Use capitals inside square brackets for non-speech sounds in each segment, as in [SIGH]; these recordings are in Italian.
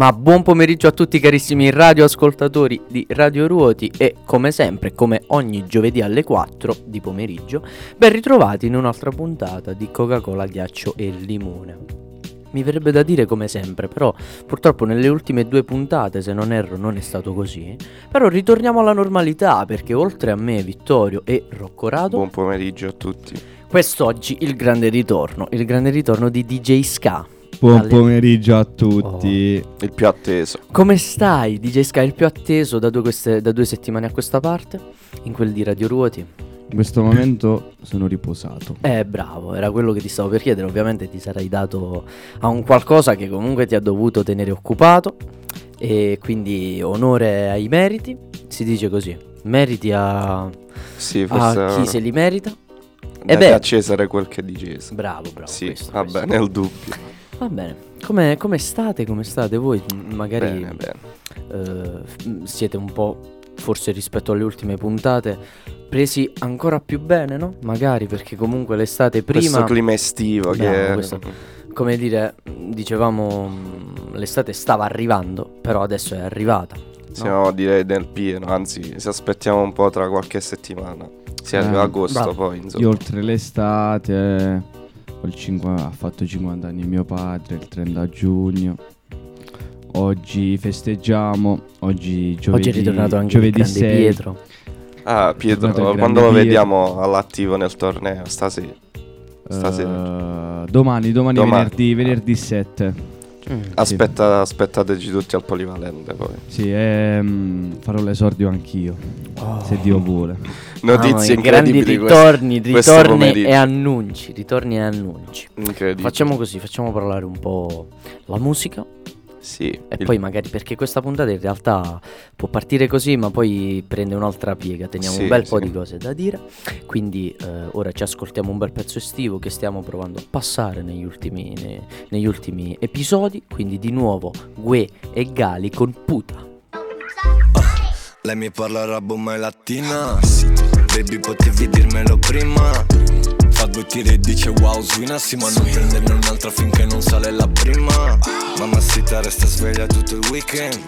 Ma buon pomeriggio a tutti carissimi radioascoltatori di Radio Ruoti e come sempre, come ogni giovedì alle 4 di pomeriggio, ben ritrovati in un'altra puntata di Coca-Cola, ghiaccio e limone. Mi verrebbe da dire come sempre, però purtroppo nelle ultime due puntate, se non erro, non è stato così. Però ritorniamo alla normalità perché oltre a me, Vittorio e Roccorado... Buon pomeriggio a tutti. Quest'oggi il grande ritorno, il grande ritorno di DJ Ska. Buon pomeriggio a tutti. Oh. Il più atteso. Come stai, DJ Sky? Il più atteso da due, queste, da due, settimane a questa parte, in quel di Radio Ruoti. In questo momento sono riposato. Eh, bravo, era quello che ti stavo per chiedere. Ovviamente ti sarai dato a un qualcosa che comunque ti ha dovuto tenere occupato. E quindi onore ai meriti, si dice così. Meriti a, sì, a chi se li merita. E beh, a Cesare quel che è di Cesare. Bravo, bravo. Sì, questo, va questo. bene, il dubbio. Va bene. Come, come state? Come state voi? Magari bene, bene. Eh, siete un po', forse rispetto alle ultime puntate, presi ancora più bene, no? Magari perché comunque l'estate prima... Questo clima estivo che... Questo, come dire, dicevamo, l'estate stava arrivando, però adesso è arrivata. No? Siamo direi nel pieno, anzi se aspettiamo un po' tra qualche settimana. Si arriva Eh, agosto bravo. poi, insomma. Io oltre l'estate il cinqu- ha fatto 50 anni mio padre il 30 giugno. Oggi festeggiamo, oggi giovedì, Oggi è ritornato anche giovedì grande 6. Pietro. Ah, Pietro, quando lo Pietro. vediamo all'attivo nel torneo? Stasera. Stasera. Eh, domani, domani, Domani. venerdì, venerdì 7. Mm. Aspetta, aspettateci tutti al polivalente poi. Sì, ehm, farò l'esordio anch'io, se Dio vuole. Notizie mia, grandi ritorni, questo ritorni e annunci, ritorni e annunci. Facciamo così, facciamo parlare un po' la musica Sì. e il- poi magari perché questa puntata in realtà può partire così ma poi prende un'altra piega, teniamo Sì, un bel po' sì. di cose da dire, quindi eh, ora ci ascoltiamo un bel pezzo estivo che stiamo provando a passare negli ultimi, ne- negli ultimi episodi, quindi di nuovo Gue e Gali con Puta. Lei mi parla arabo ma è latina Baby potevi dirmelo prima Tiri e dice wow swinassi Ma non prenderne un'altra finché non sale la prima. Mamma sita resta sveglia tutto il weekend.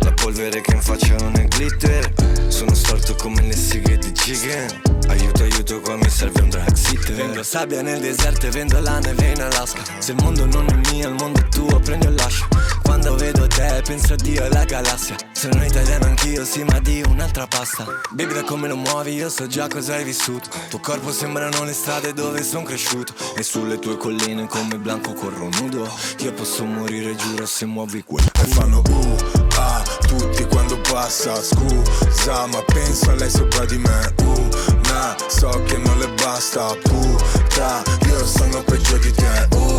La polvere che in faccia non è glitter. Sono storto come le sighe di Chicken. Aiuto aiuto qua mi serve un drag sitter. Vendo sabbia nel deserto e vendo la neve in Alaska Se il mondo non è mio il mondo è tuo prendi o lascia Quando vedo te penso a Dio e la galassia. Sono italiano anch'io sì ma di un'altra pasta. Baby da come lo muovi io so già cosa hai vissuto. Tuo corpo sembrano le strade dove sono cresciuto. E sulle tue colline come blanco corro nudo. Io posso morire giuro se muovi quel E fanno uh, ah, tutti quando passa Scusa ma penso a lei sopra di me. Uh, nah, so che non le basta Puta, io sono peggio di te. Uh,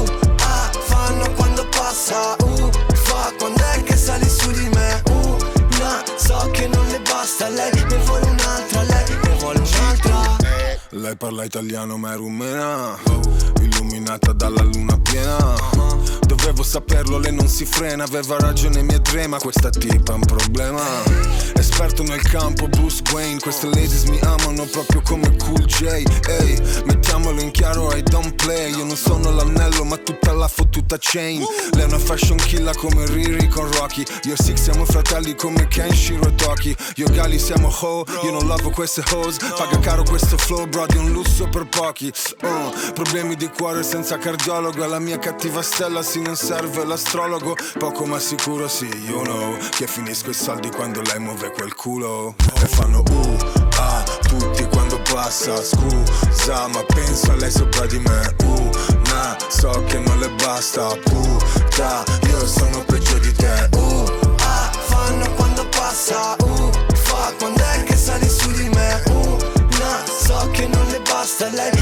Lei parla italiano ma è rumena. Illuminata dalla luna piena. Dovevo saperlo, lei non si frena. Aveva ragione mia trema. Questa tipa è un problema. Esperto nel campo, Bruce Wayne. Queste ladies mi amano proprio come Cool J. Ehi, mettiamolo in chiaro, I don't play. Io non sono l'anello ma tutta la fottuta chain. Lei è una fashion killer come Riri con Rocky. Io e Six siamo fratelli come Kenshiro e Toki. Io e Gali siamo ho, io non lavo queste hoes Paga caro questo flow bro di un lusso per pochi. Uh, Problemi di cuore senza cardiologo. La mia cattiva stella sì non serve l'astrologo. Poco ma sicuro sì, you know Che finisco i soldi quando lei muove quel culo. E fanno uh, ah, tutti quando passa. Scusa ma penso a lei sopra di me. Uh, nah, so che non le basta. Puta, io sono peggio di te. Uh, ah, fanno quando passa. Uh, fa quando è le basta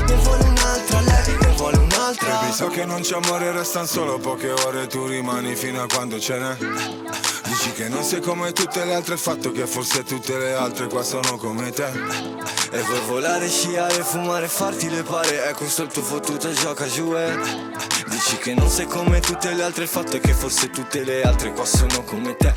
so che non c'è amore, restano solo poche ore. Tu rimani fino a quando ce n'è. Dici che non sei come tutte le altre Il fatto che forse tutte le altre qua sono come te. E vuoi volare, sciare, fumare, farti le pare? E questo è il tuo fottuto gioca giù eh. Dici che non sei come tutte le altre Il fatto è che forse tutte le altre qua sono come te.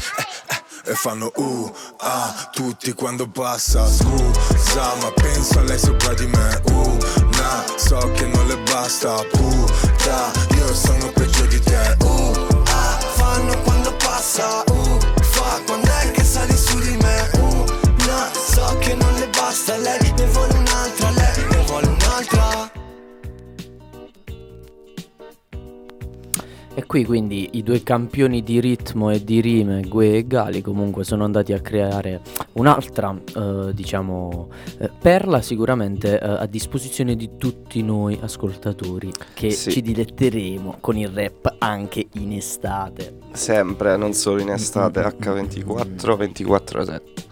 E fanno uh, ah, tutti quando passa. Scusa, ma penso a lei sopra di me. Uh, nah, so che non le basta Puta, io sono peggio di te Uh, ah, fanno quando passa Uh, qui quindi i due campioni di ritmo e di rime, Gue e Gali, comunque sono andati a creare un'altra, eh, diciamo, eh, perla sicuramente eh, a disposizione di tutti noi ascoltatori che Sì. ci diletteremo con il rap anche in estate. Sempre, non solo in estate, H24, 24-7.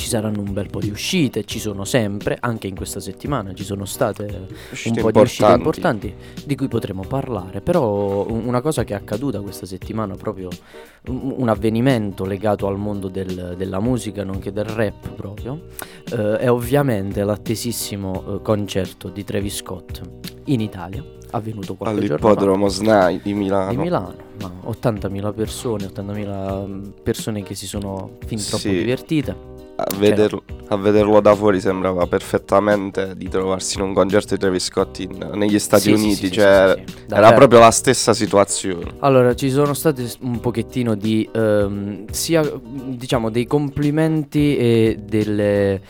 Ci saranno un bel po' di uscite, ci sono sempre, anche in questa settimana ci sono state Uscite un po' di uscite importanti. di cui potremo parlare. Però un- una cosa che è accaduta questa settimana, proprio un, avvenimento legato al mondo del- della musica, nonché del rap proprio, eh, è ovviamente l'attesissimo eh, concerto di Travis Scott in Italia, avvenuto qualche giorno fa. All'ippodromo SNAI di Milano. Di Milano, ma 80.000 persone, 80.000 persone che si sono fin troppo Sì. divertite. A vederlo, a vederlo da fuori sembrava perfettamente di trovarsi in un concerto di Travis Scott in- negli Stati Sì, sì, Uniti, sì, sì, cioè sì, sì. era Davvero. proprio la stessa situazione. Allora, ci sono stati s- un pochettino di ehm, sia diciamo dei complimenti e delle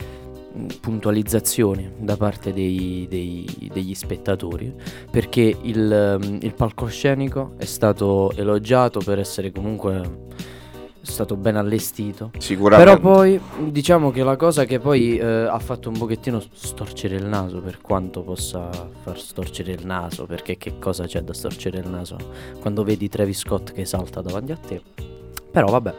mh, puntualizzazioni da parte dei- dei- degli spettatori perché il, ehm, il palcoscenico è stato elogiato per essere comunque stato ben allestito Sicuramente. però poi diciamo che la cosa che poi eh, ha fatto un pochettino storcere il naso, per quanto possa far storcere il naso, perché che cosa c'è da storcere il naso quando vedi Travis Scott che salta davanti a te? Però vabbè,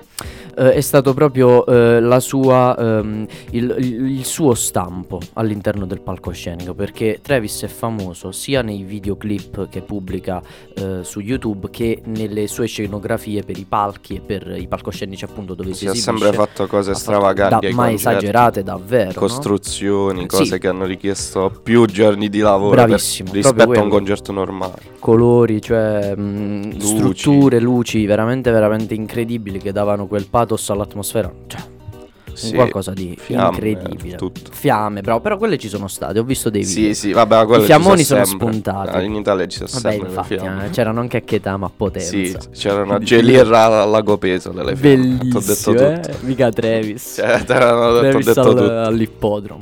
eh, è stato proprio eh, la sua, ehm, il, il- suo stampo all'interno del palcoscenico, perché Travis è famoso sia nei videoclip che pubblica eh, su YouTube che nelle sue scenografie per i palchi e per i palcoscenici appunto dove si, si è esibisce. sempre fatto cose stravaganti da- ma concerti, esagerate davvero. no? Costruzioni, cose Sì. che hanno richiesto più giorni di lavoro per- Bravissimo, rispetto proprio a un concerto normale. colori, cioè mh, Luci. strutture, luci veramente veramente incredibili che davano quel pathos all'atmosfera. Cioè, Sì, qualcosa di fiamme, incredibile. tutto. Fiamme, però, però quelle ci sono state, ho visto dei video. Sì, sì, vabbè, I fiammoni sono sempre. spuntati. Ah, In Italia ci sono Vabbè, sempre le infatti, fiamme. eh, c'erano anche a Chetà, ma a potenza. Sì, c'erano a Gelirra al Lago Peso. T'ho Bellissimo, detto eh? tutto. Mica Travis. Cioè, detto, ho Travis detto al- tutto. all'ippodromo.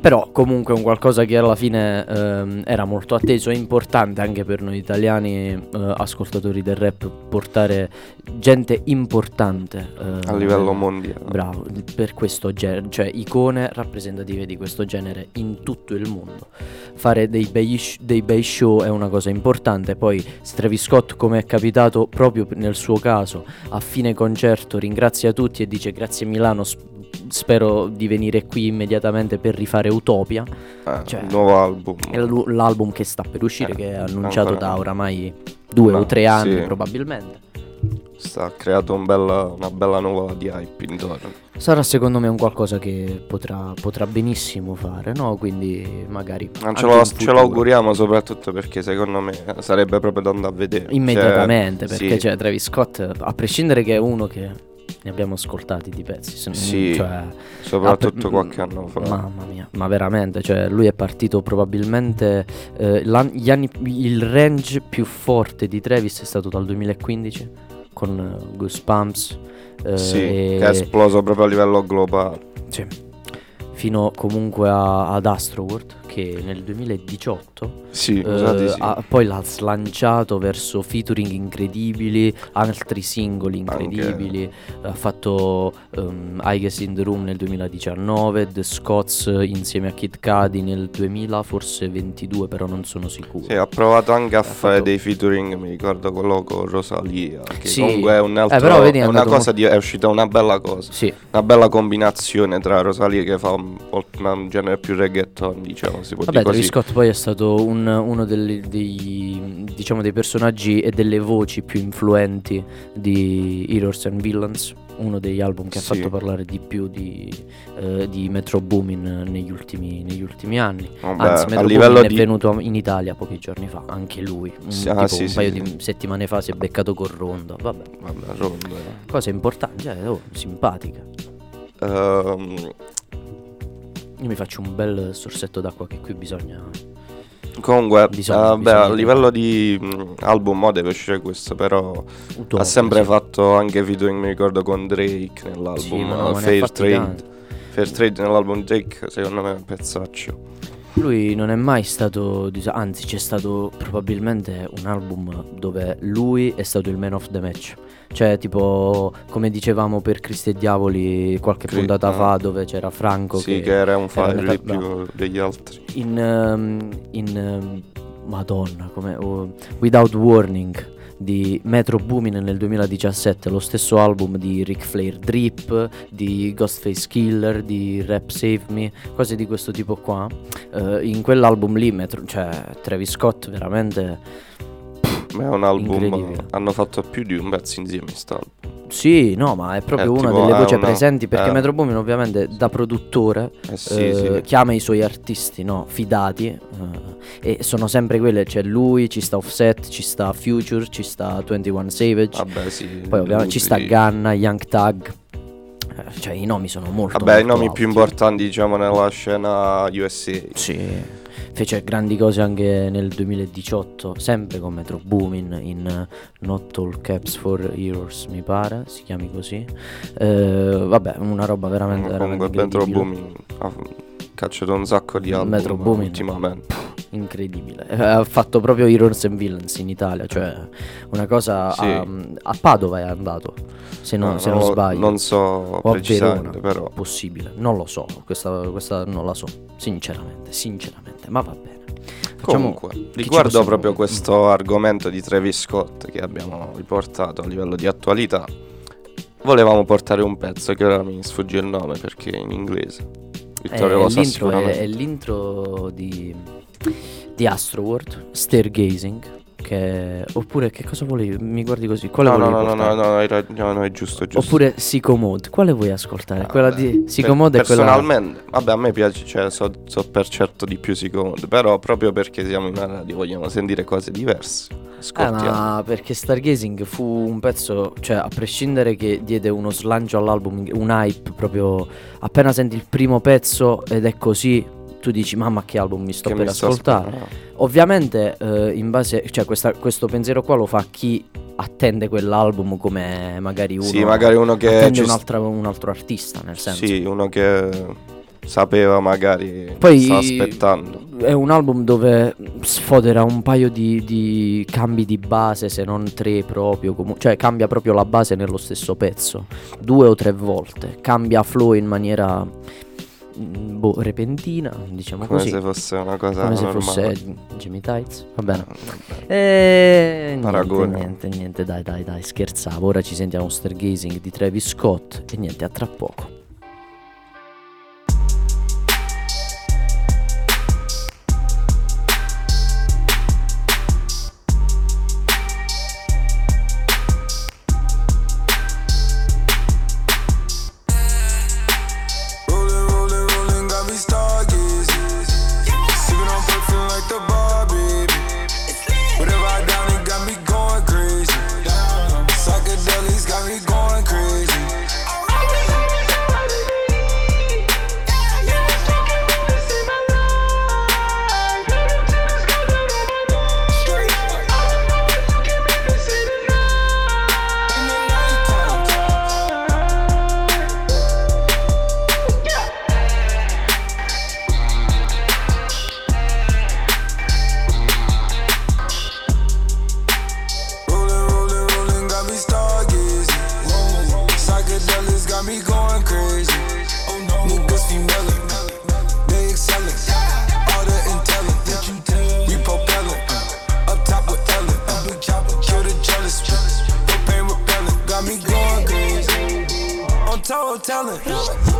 Però comunque un qualcosa che alla fine ehm, era molto atteso e importante anche per noi italiani eh, ascoltatori del rap portare gente importante eh, A livello mondiale. Bravo, per questo genere, cioè icone rappresentative di questo genere in tutto il mondo. Fare dei bei, sh- dei bei show è una cosa importante, poi Travis Scott come è capitato proprio nel suo caso a fine concerto ringrazia tutti e dice grazie Milano, spero di venire qui immediatamente per rifare Utopia, Eh, cioè, il nuovo album. è l'album che sta per uscire, Eh, che è annunciato ancora da oramai due Ma o tre anni sì. probabilmente. Sta ha creato un bella- una bella nuvola di hype intorno. Sarà secondo me un qualcosa che potrà, potrà benissimo fare, no? Quindi magari... Ma anche ce, lo, ce l'auguriamo soprattutto perché secondo me sarebbe proprio da andare a vedere. Immediatamente, Cioè, perché sì, c'è Travis Scott, a prescindere che è uno che ne abbiamo ascoltati di pezzi, se Sì, cioè, soprattutto ah, qualche anno fa. Mamma mia, ma veramente, cioè lui è partito probabilmente eh, anni, il range più forte di Travis è stato dal 2015 con eh, Goosebumps. eh, sì, e- che è esploso proprio a livello globale. Sì. Fino comunque a- ad Astroworld che nel 2018 Sì, eh, sa di sì. ha- poi l'ha slanciato verso featuring incredibili, altri singoli incredibili. Ha fatto ehm, I Guess in the Room nel 2019, The Scots insieme a Kid Cudi nel 2000, forse 22, però non sono sicuro. Sì, ha provato anche a fare fatto- dei featuring, mi ricordo quello con Rosalia, che Sì. comunque è un altro, Eh, però vedi, è una cosa di, è uscita una bella cosa, Sì, una bella combinazione tra Rosalia che fa un, un genere più reggaeton, diciamo, si può Vabbè, dire Travis. Scott poi è stato un- uno delle- dei, diciamo, dei personaggi e delle voci più influenti di Heroes and Villains, uno degli album che Sì. ha fatto parlare di più di, eh, di Metro Boomin negli ultimi, negli ultimi anni. Vabbè, Anzi, Metro Boomin di... è venuto in Italia pochi giorni fa, anche lui. Un, Sì, ah, sì, un paio di settimane fa si è beccato con Ronda. Vabbè, Vabbè, Rondo, eh. cose importanti, cioè, oh, simpatica. Ehm, Io mi faccio un bel sorsetto d'acqua che qui bisogna... Comunque, Bisogna- eh, beh, bisogna a livello di mh, album mo deve uscire questo, però Utopia, ha sempre sì. fatto anche featuring, mi ricordo, con Drake nell'album Sì, no, ha Fair Trade. tanti. Fair Trade nell'album Drake, secondo me è un pezzaccio. Lui non è mai stato, anzi c'è stato probabilmente un album dove lui è stato il man of the match. Cioè tipo come dicevamo per Cristi e Diavoli qualche Cri- puntata ah. fa dove c'era Franco Sì, che, che era un file metà- più degli altri. in, ehm, in ehm, Madonna come oh, Without Warning di Metro Boomin nel 2017 lo stesso album di Ric Flair Drip di Ghostface Killer di Rap Save Me cose di questo tipo qua Eh, in quell'album lì Metro, cioè Travis Scott veramente Ma è un album. Hanno fatto più di un pezzo insieme in quest'album. sì no ma è proprio Eh, una tipo, delle è voci una- presenti perché eh. Metro Boomin ovviamente da produttore Eh sì, eh, sì. chiama i suoi artisti no, fidati eh, e sono sempre quelle, c'è lui, ci sta Offset, ci sta Future, ci sta 21 Savage, Vabbè, sì. poi ovviamente ci sta. Gunna, Young Tag, Eh, cioè i nomi sono molto Vabbè, i molto nomi più alti. importanti, diciamo, nella scena USA. Sì, fece grandi cose anche nel 2018, sempre con Metro Boomin in eh, Not All Caps for Heroes, mi pare, si chiami così. Eh, vabbè, una roba veramente, veramente Comunque, Metro. Boomin ha cacciato un sacco di album Metro Boomin. ultimamente. incredibile. Eh, Ha fatto proprio Heroes and Villains in Italia, cioè una cosa Sì. a, a Padova è andato, se, non- No, se non sbaglio. Non so o a Verona, però. possibile, non lo so, questa, questa non la so, sinceramente, sinceramente, ma va bene. Facciamo- Comunque, riguardo proprio questo argomento di Travis Scott che abbiamo riportato a livello di attualità, volevamo portare un pezzo che ora mi sfugge il nome perché è in inglese. Eh, Vittorio sa l'intro è, è l'intro di, di Astroworld, Stargazing, che, oppure che cosa volevi? Mi guardi così, quale No, no, volevi no, no, no, no, rag- no, no, è giusto, è giusto. Oppure Psychomode, quale vuoi ascoltare? Quella Vabbè, di Psychomode per- è quella Personalmente, vabbè, a me piace, cioè, so, so per certo di più Psychomode, però proprio perché siamo in una radio vogliamo sentire cose diverse. Eh, Ascoltiamo. ma perché Stargazing fu un pezzo, cioè a prescindere che diede uno slancio all'album, un hype proprio appena senti il primo pezzo ed è così, tu dici mamma che album mi sto Che per mi sto ascoltare. ascoltando. Ovviamente eh, in base, cioè questa- questo pensiero qua lo fa chi attende quell'album come magari uno Sì, magari uno che attende st- altro, un altro artista, nel senso. Sì, uno che sapeva magari Poi sta aspettando. è un album dove sfodera un paio di, di cambi di base, se non tre proprio, comu- cioè cambia proprio la base nello stesso pezzo, due o tre volte, cambia flow in maniera boh, repentina, diciamo Come così. se fosse una cosa come se normale. fosse Jimmy Tights, va bene. Vabbè. E niente, Paragone. niente, niente, dai, dai, dai, scherzavo. Ora ci sentiamo Stargazing di Travis Scott e niente, a tra poco. yelling.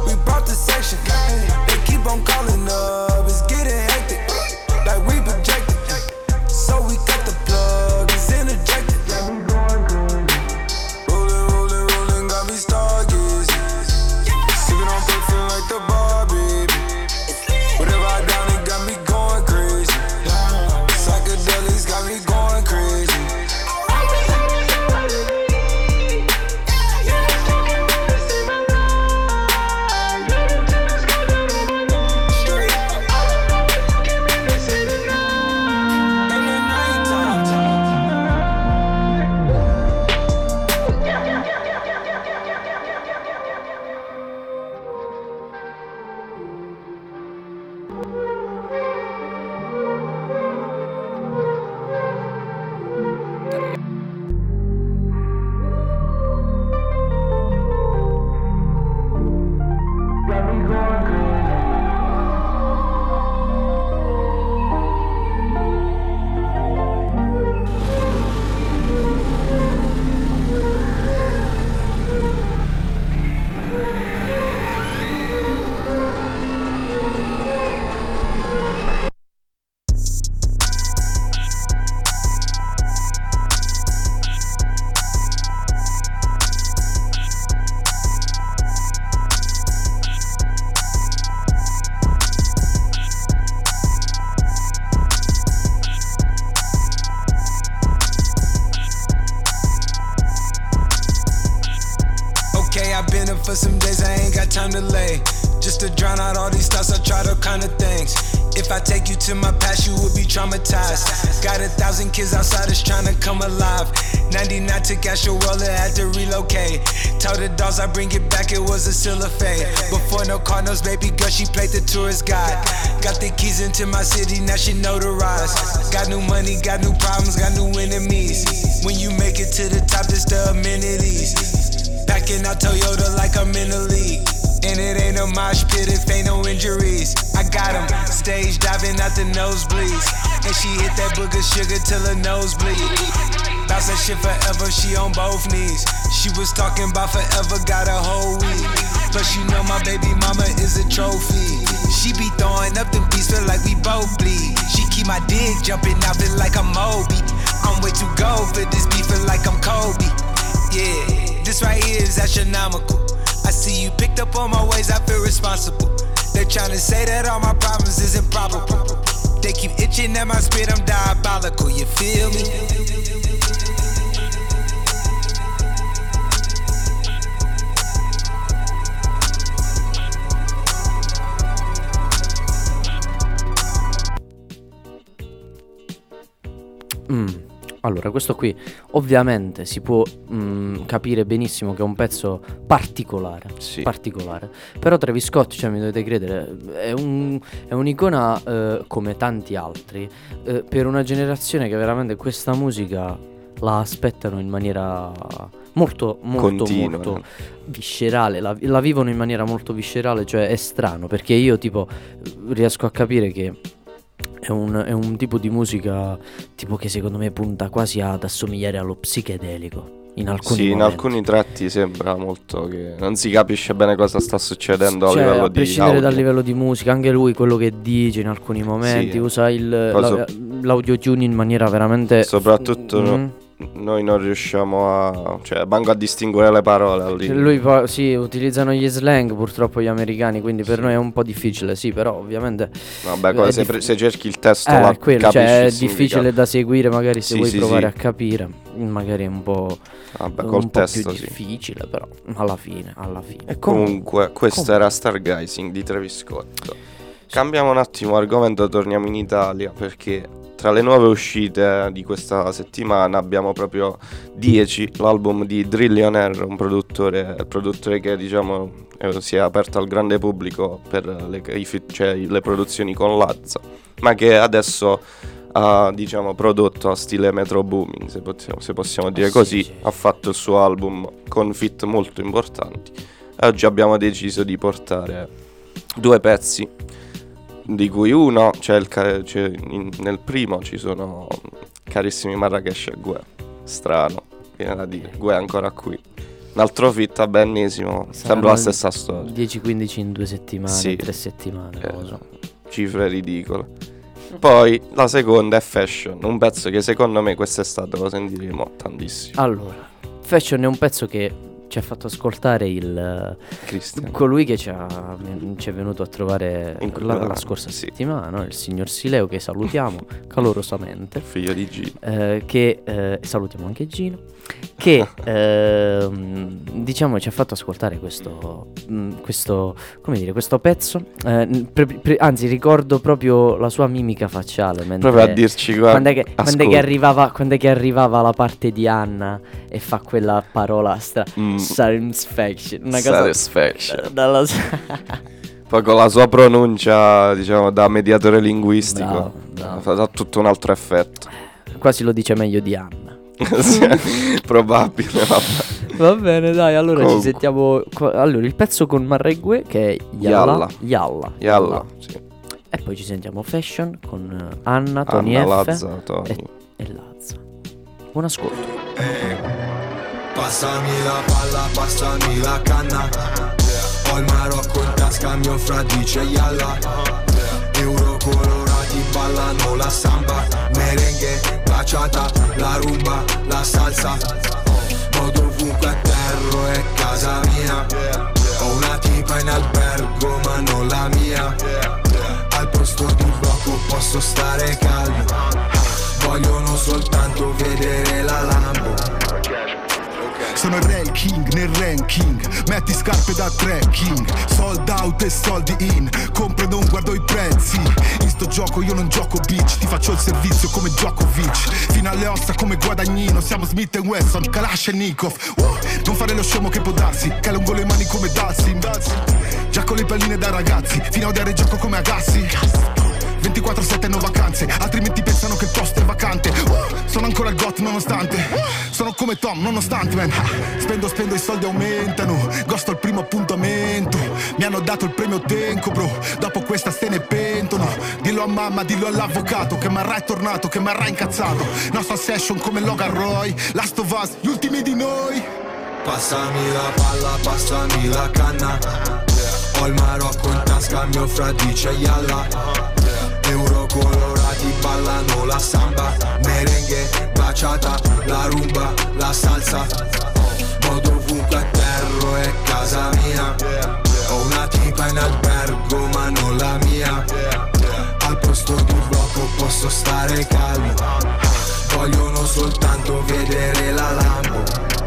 Time to lay. Just to drown out all these thoughts, I try to kind of things. If I take you to my past, you would be traumatized. Got a thousand kids outside, is trying to come alive. 99 took your world, had to relocate. Told the dolls I bring it back, it was a cellophane. Before no car, no baby girl, she played the tourist guide. Got the keys into my city, now she notarized. Got new money, got new problems, got new enemies. When you make it to the top, it's the amenities. Backing out Toyota like I'm in the league. And it ain't a mosh pit if ain't no injuries. I got him stage diving out the nosebleeds. And she hit that booger sugar till her nose bleed. Bounce that shit forever, she on both knees. She was talking about forever, got a whole week. Plus, you know my baby mama is a trophy. She be throwing up them beats, feel like we both bleed. She keep my dick jumping out, feel like I'm Moby. I'm way too gold for this beef, feel like I'm Kobe. Yeah, this right here is astronomical. I see you picked up on my ways, I feel responsible. They're trying to say that all my problems is improbable. They keep itching at my spit, I'm diabolical, you feel me? Mm. Allora, questo qui ovviamente si può mm, capire benissimo che è un pezzo particolare. Sì. particolare. Però Travis Scott, cioè mi dovete credere, è, un- è un'icona eh, come tanti altri eh, per una generazione che veramente questa musica la aspettano in maniera molto, molto, Continua. molto viscerale, la, la vivono in maniera molto viscerale, cioè è strano perché io tipo riesco a capire che è un, è un tipo di musica tipo che secondo me punta quasi ad assomigliare allo psichedelico in alcuni Sì, in alcuni tratti sembra molto che non si capisce bene cosa sta succedendo a Cioè, livello a di prescindere audio. dal livello di musica, anche lui quello che dice in alcuni momenti, Sì. usa il, la- l'audiotune in maniera veramente... Soprattutto Mm. Noi non riusciamo a cioè manco a distinguere le parole limite. Lui poi, sì, utilizzano gli slang purtroppo gli americani, quindi per Sì. noi è un po' difficile, sì, però ovviamente Vabbè, come se, dif- pre- se cerchi il testo eh, là, quello, capisci cioè, è il difficile da seguire, magari se Sì, vuoi sì, provare sì. a capire, magari è un po', Vabbè, un col po' testo più sì. difficile, però alla fine, alla fine. E comunque, questo comunque. era Stargazing di Travis Scott. Cambiamo un attimo argomento, torniamo in Italia perché tra le nuove uscite di questa settimana abbiamo proprio 10 l'album di Drillionaire, un produttore, produttore che diciamo eh, si è aperto al grande pubblico per le, cioè, le produzioni con Lazza, ma che adesso ha diciamo prodotto a stile Metro Booming, se possiamo, se possiamo dire Sì, così, sì. ha fatto il suo album con fit molto importanti. E oggi abbiamo deciso di portare due pezzi, di cui uno, c'è il c'è in- nel primo ci sono carissimi Marrakesh e Gue, strano, viene da dire, Gue è ancora qui. Un altro fit a Benissimo, sembra la stessa storia, 10-15 in due settimane, Sì. tre settimane, Eh, so. cifre ridicole. Poi la seconda è Fashion, un pezzo che secondo me quest'estate lo sentiremo tantissimo. Allora, Fashion è un pezzo che ci ha fatto ascoltare il Cristian. colui che ci, ha- ci è venuto a trovare la, la scorsa sì. settimana, il signor Sileo che salutiamo [LAUGHS] calorosamente. Figlio di G. eh, che eh, salutiamo anche Gino che ehm, diciamo ci ha fatto ascoltare questo, mm, questo come dire questo pezzo eh, pre- pre- anzi ricordo proprio la sua mimica facciale mentre, Proprio a dirci guarda, quando è, che, quando è arrivava quando è che arrivava la parte di Anna e fa quella parola stra Mm. satisfaction una cosa Satisfaction. dalla [LAUGHS] Poi con la sua pronuncia, diciamo, da mediatore linguistico, Bravo, bravo. fa tutto un altro effetto. quasi lo dice meglio di Anna Probabile, vabbè. Va bene, dai, allora Comunque. ci sentiamo. Allora, il pezzo con Marregue che è Yalla. Yalla. Yalla. Yalla, sì. E poi ci sentiamo Fashion con eh, Anna, Tony Anna, F Lazza, Tony. e, e Lazza. Buon ascolto. Passami la palla, passami la canna Ho il Marocco in tasca, mio fra dice yalla Euro colorati ballano la samba Merengue, baciata, la rumba, la salsa. Modo ovunque a terra è casa mia. Ho una tipa in albergo ma non la mia. Al posto di blocco posso stare calmo. Vogliono soltanto vedere la Lambo Sono il re, il king nel ranking. Metti scarpe da trekking. Sold out e soldi in. Compro e non guardo i prezzi. In sto gioco io non gioco bitch. Ti faccio il servizio come Djokovic Fino alle ossa come Guadagnino. Siamo Smith Wesson, Kalash e Nikov. Uh, Non fare lo scemo che può darsi. Che lungo le mani come Dalsin Già con le palline da ragazzi. Fino a odiare il gioco come Agassi 24-7 no vacanze. Altrimenti pensano che il posto è vacante. Uh, Sono ancora il got nonostante. Uh, Sono come Tom nonostante man. Spendo spendo i soldi aumentano. Gosto il primo appuntamento. Mi hanno dato il premio Tenco bro. Dopo questa se ne pentono. Dillo a mamma, dillo all'avvocato. Che Marra è tornato, che Marra è incazzato. Nostra session come Logan Roy. Last of Us, gli ultimi di noi. Passami la palla, passami la canna. Ho il Marocco in tasca, mio fradice Yalla ballano la samba Merengue, baciata, la rumba, la salsa. Modo ovunque a terro è casa mia. Ho una tipa in albergo ma non la mia. Al posto di blocco posso stare calmo. Vogliono soltanto vedere la lampo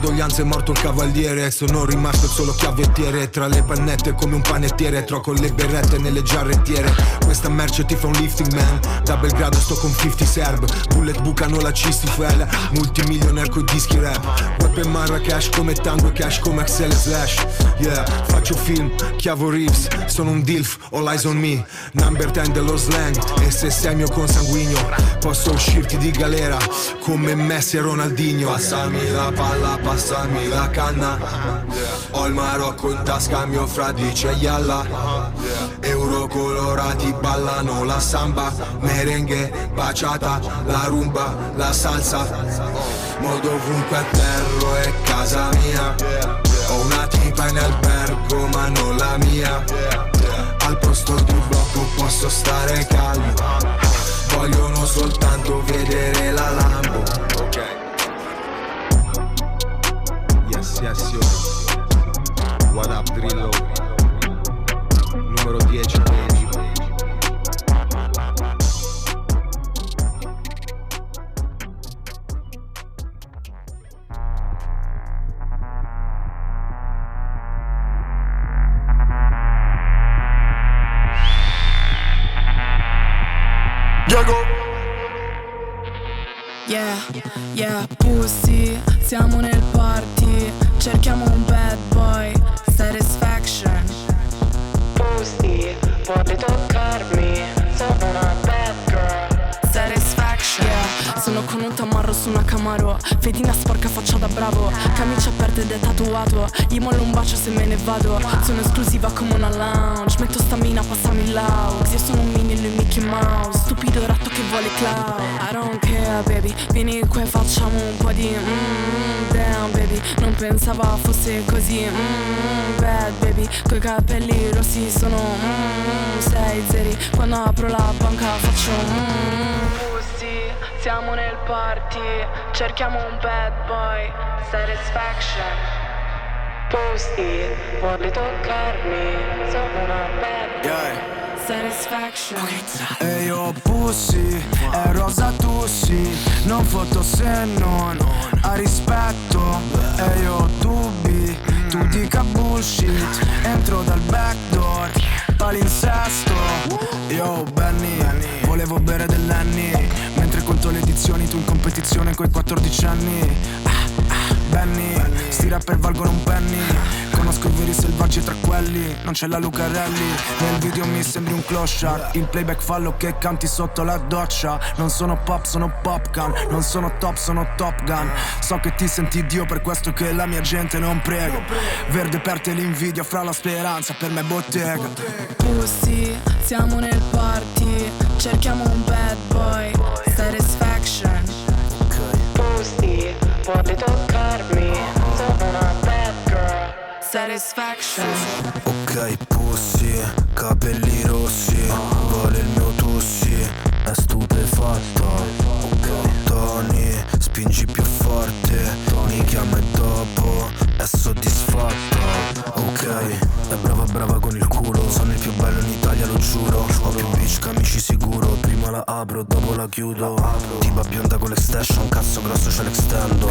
condoglianze è morto il cavaliere. Sono rimasto solo chiavettiere. Tra le pannette come un panettiere Troco le berrette nelle giarrettiere. Questa merce ti fa un lifting man. Da Belgrado sto con 50 serb. Bullet bucano la cistifel Multimilionaire coi dischi rap. Web Marrakesh come tango e cash come Axel Slash. Yeah, faccio film, chiavo Reeves Sono un dilf, all eyes on me. Number 10 dello slang. E se sei mio consanguigno Posso uscirti di galera. Come Messi e Ronaldinho. Passami la palla, passami la canna. Ho il Marocco in tasca, mio fradice Yalla Euro colorati ballano la samba Merengue, baciata, la rumba, la salsa. Modo ovunque a terro è casa mia. Ho una tipa in albergo ma non la mia. Al posto di blocco posso stare calmo. Vogliono soltanto vedere la Lambo What up, Drillo apro la banca faccio mm, Pussy, siamo nel party, cerchiamo un bad boy, satisfaction. Pussy, vuole toccarmi, sono una bad boy. Satisfaction. E io pussy, è rosa tussi Non foto se non ha rispetto E io dubbi, tu dica bullshit Entro dal backdoor, palinsesto Yo Benny, volevo bere dell'Anny Mentre conto le edizioni tu in competizione coi 14 anni. Ah, ah, Benny, sti rapper valgono un penny Conosco i veri selvaggi tra quelli Non c'è la Lucarelli. Nel video mi sembri un clochard Il playback fallo che canti sotto la doccia. Non sono pop, sono popgun Non sono top, sono top gun. So che ti senti Dio per questo che la mia gente non prega. Verde per te l'invidia fra la speranza Per me è bottega. Pussy, siamo nel party, cerchiamo un bad boy, satisfaction. Pussy, vuole toccarmi, sono una satisfaction. Ok pussy, capelli rossi Vuole il mio tussi, è stupefatto Ok Tony, spingi più forte Mi chiama e dopo è soddisfatto Ok, è brava brava con il culo. Sono il più bello in Italia lo giuro. Ho più bitch che amici sicuro. Prima la apro, dopo la chiudo. Tipa bionda con l'extension, cazzo grosso ce l'extendo.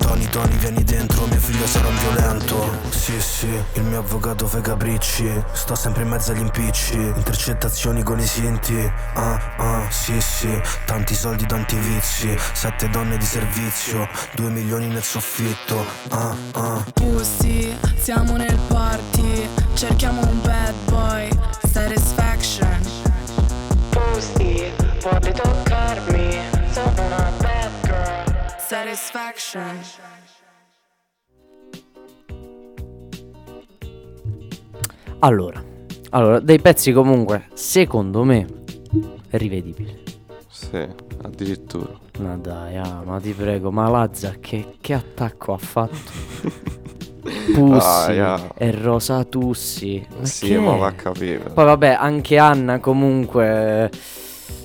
Tony Tony vieni dentro, mio figlio sarà un violento. Sì sì, il mio avvocato fa i capricci. Sto sempre in mezzo agli impicci. Intercettazioni con i sinti. Ah ah, sì sì. Tanti soldi, tanti vizi. Sette donne di servizio. Due milioni nel soffitto. Ah ah Pussy, siamo nel party, cerchiamo un bad boy, satisfaction. Pussy, vuole toccarmi, sono una bad girl, satisfaction. Allora, allora, dei pezzi comunque, secondo me, rivedibili. Sì, addirittura. Ma dai, ah, ma ti prego, ma Lazza che, che attacco ha fatto? [LAUGHS] Pussi ah. e Rosa Tussi. Ma sì, che ma va a capire. Poi vabbè, anche Anna comunque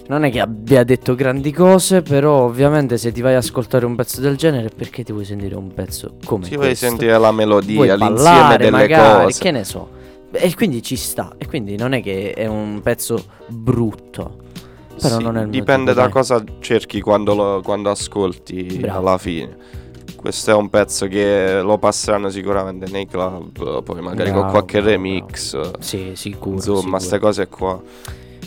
non è che abbia detto grandi cose, però ovviamente se ti vai a ascoltare un pezzo del genere, perché ti vuoi sentire un pezzo come Ti vuoi questo? sentire la melodia, Vuoi l'insieme ballare, delle magari, cose. che ne so. E quindi ci sta, e quindi non è che è un pezzo brutto. Però Sì, non è il dipende da cosa cerchi quando, lo- quando ascolti Bravo. alla fine. Questo è un pezzo che lo passeranno sicuramente nei club, poi magari con Bravo, qualche bravo, remix. Sì, sicuro. Insomma, queste cose qua.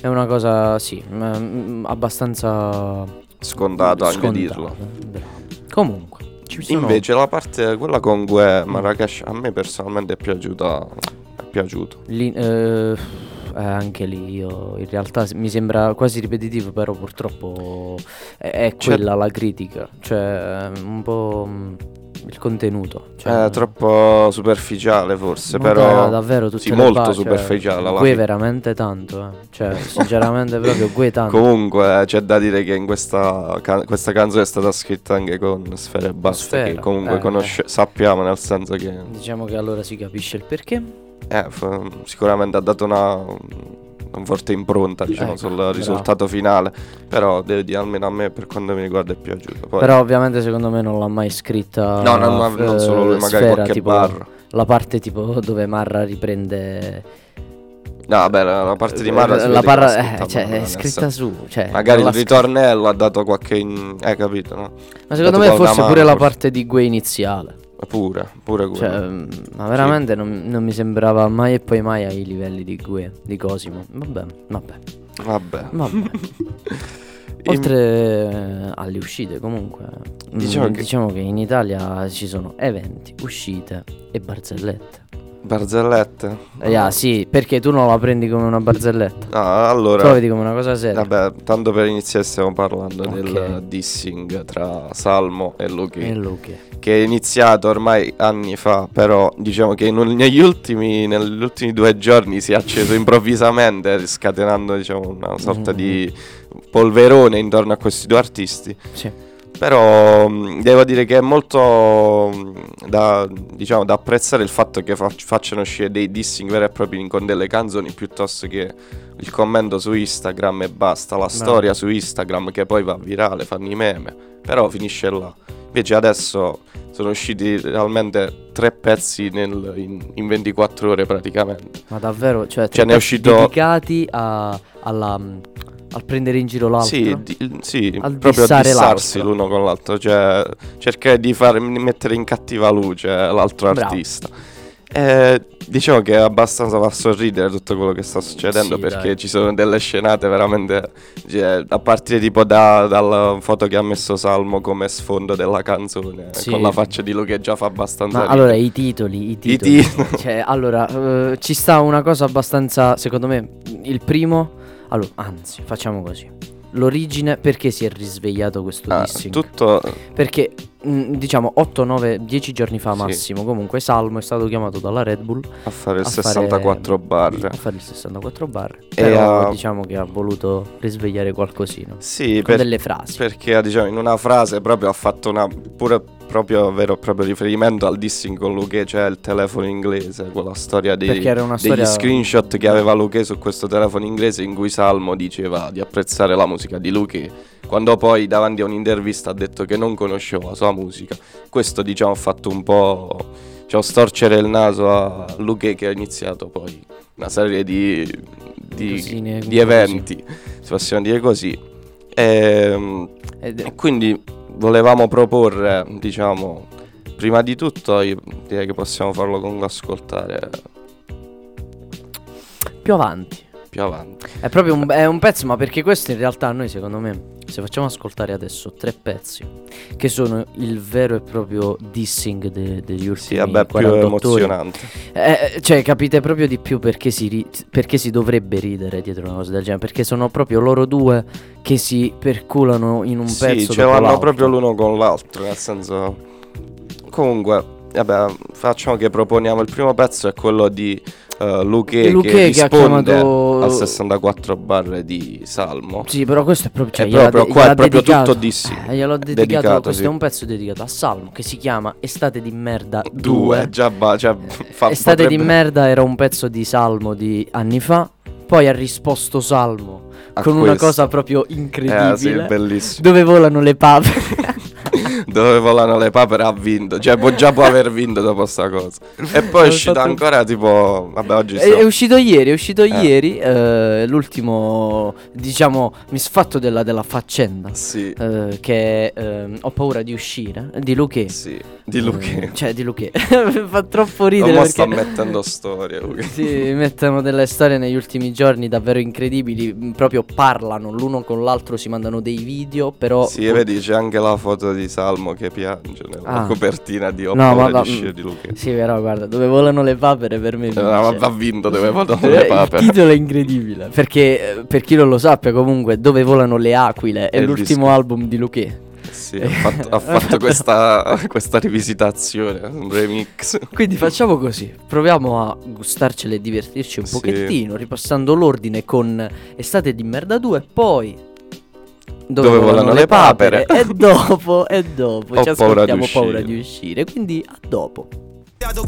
È una cosa, sì, mm, abbastanza Scontato anche scontata. dirlo. Bravo. Comunque, sono... Invece la parte, quella con Gue Marrakesh, a me personalmente è piaciuta. È piaciuto. Lì, eh, eh, anche lì io in realtà mi sembra quasi ripetitivo, però purtroppo è, è Cioè- quella la critica, cioè eh, un po' mm, il contenuto. Cioè, È troppo superficiale forse, ma però... da- davvero tutte sì, molto pa- cioè, superficiale Gue fine. veramente tanto, eh. cioè [LAUGHS] sinceramente proprio Gue tanto. Comunque c'è da dire che in questa, ca- questa canzone è stata scritta anche con Sfera e Basta, Sfera, che comunque eh, conosce- sappiamo nel senso che Diciamo che allora si capisce il perché. Eh, f- sicuramente ha dato una, una forte impronta diciamo, Ecco, sul bravo. risultato finale, però devo dire almeno a me per quanto mi riguarda è piaciuto. Poi, Però ovviamente secondo me non l'ha mai scritta. no, no, no, eh, non solo lui, magari Sfera, qualche tipo, barra. La parte tipo dove Marra riprende No, vabbè, la, la parte di Marra si la parra- eh, scritta cioè, Marra, è scritta su, cioè, Magari non il ritornello ha dato qualche... in- Hai capito, no? Ma secondo me forse mano, pure la forse. parte di Gue iniziale. Pure, pure quello. Cioè, mm, ma veramente non, non mi sembrava mai e poi mai ai livelli di Gue, di Cosimo. Vabbè, vabbè, Vabbè. vabbè. [LAUGHS] Oltre alle uscite, comunque, mm, Diciamo diciamo, che- che... in Italia ci sono eventi, uscite e barzellette. Barzellette? Eh, ah, sì, perché tu non la prendi come una barzelletta, tu allora... la vedi come una cosa seria. Vabbè, tanto per iniziare stiamo parlando Ok. del dissing tra Salmo e Luchi E Luchi. Che è iniziato ormai anni fa Però diciamo che un- negli, ultimi, negli ultimi due giorni si è acceso improvvisamente Scatenando diciamo una sorta Mm. di polverone intorno a questi due artisti Sì. Però mh, devo dire che è molto mh, da, diciamo, da apprezzare il fatto che fac- facciano uscire dei dissing veri e propri con delle canzoni piuttosto che il commento su Instagram e basta, la storia su Instagram che poi va virale, fanno i meme, però finisce là. Invece adesso sono usciti realmente tre pezzi nel- in, in 24 ore praticamente. Ma davvero, cioè, Cioè, ne è uscito- dedicati a, alla, mm, al prendere in giro l'altro. Sì, di- sì Al proprio dissare dissarsi l'altro. l'uno con l'altro, cioè cercare di far mettere in cattiva luce l'altro Bravo. artista. Eh, diciamo che abbastanza fa sorridere tutto quello che sta succedendo Sì, perché dai. ci sono delle scenate veramente cioè, a partire tipo da- dalla foto che ha messo Salmo come sfondo della canzone Sì. con la faccia di lui che già fa abbastanza Ma ridere. allora i titoli, i titoli. titoli. cioè, allora, eh, ci sta una cosa abbastanza, secondo me, il primo, allora, anzi, facciamo così. L'origine, perché si è risvegliato questo Ah, dissing? tutto Perché, mh, diciamo, 8, 9, 10 giorni fa Sì. massimo, comunque Salmo è stato chiamato dalla Red Bull a fare il a fare- 64 barre. a fare il 64 bar. E Però ha- diciamo che ha voluto risvegliare qualcosina. Sì, Con per- delle frasi. Perché diciamo in una frase proprio ha fatto una pure proprio vero e proprio riferimento al dissing con Luque, cioè il telefono inglese, quella storia dei, degli storia- screenshot che aveva Luque su questo telefono inglese in cui Salmo diceva di apprezzare la musica di Luque, quando poi davanti a un'intervista ha detto che non conosceva la musica. Questo diciamo ha fatto un po' diciamo, storcere il naso a Luque che ha iniziato poi una serie di di, Cosine, di comunque eventi, se possiamo dire così. Ehm, Ed- E quindi volevamo proporre, diciamo, prima di tutto io direi che possiamo farlo con ascoltare più avanti. più avanti. È proprio un, è un pezzo, ma perché questo in realtà a noi, secondo me, se facciamo ascoltare adesso tre pezzi, che sono il vero e proprio dissing de- degli ultimi Sì, vabbè, più 48 ore. emozionante. Eh, cioè, capite proprio di più perché si, ri- perché si dovrebbe ridere dietro una cosa del genere. Perché sono proprio loro due che si perculano in un Sì, pezzo. dopo l'hanno l'altro. proprio l'uno con l'altro, nel senso... Comunque, vabbè, facciamo che proponiamo il primo pezzo, è quello di uh, Luque, Luché che che risponde chiamato- al 64 barre di Salmo. Sì, però questo è proprio. Cioè, È proprio- de- qua è proprio dedicato. tutto dissing. Eh, gliel'ho dedicato. Dedicato, questo sì. è un pezzo dedicato a Salmo che si chiama Estate di merda 2. Due, già, ba- già fa, Estate di potrebbe- merda era un pezzo di Salmo di anni fa. Poi ha risposto Salmo a con una questo. cosa proprio Eh sì, incredibile. bellissimo. dove volano le papere. [LAUGHS] Dove volano le papere ha vinto. Cioè, può- già può aver vinto dopo sta cosa. E poi è uscita ancora tipo. Vabbè, oggi È, è uscito ieri, è uscito Eh. ieri eh, l'ultimo, diciamo, misfatto della, della faccenda. Sì, eh, che ehm, ho paura di uscire di Luque. sì. Di Luque. Eh, cioè di Luque. [LAUGHS] Fa troppo ridere Ridere perché sta mettendo storie. Si [LAUGHS] mettono delle storie negli ultimi giorni davvero incredibili. m, Proprio parlano l'uno con l'altro, si mandano dei video. Però. Sì, vedi, c'è anche la foto di Salmo che piange nella Ah. copertina di Ho No, ma- di uscire di Luque. Sì, però guarda, dove volano le papere per me. ma dice- va vinto dove [LAUGHS] volano le Il papere. titolo è incredibile perché eh, per chi non lo sappia comunque Dove volano le aquile è, È il l'ultimo disco. album di Luque Sì, ha fatto, ha fatto [LAUGHS] questa, questa rivisitazione, un remix. Quindi facciamo così Proviamo a gustarcele e divertirci un Sì. pochettino Ripassando l'ordine con Estate di merda 2 Poi Dove volano le papere. [LAUGHS] E dopo E dopo Ho Ci paura di paura uscire. di uscire Quindi a dopo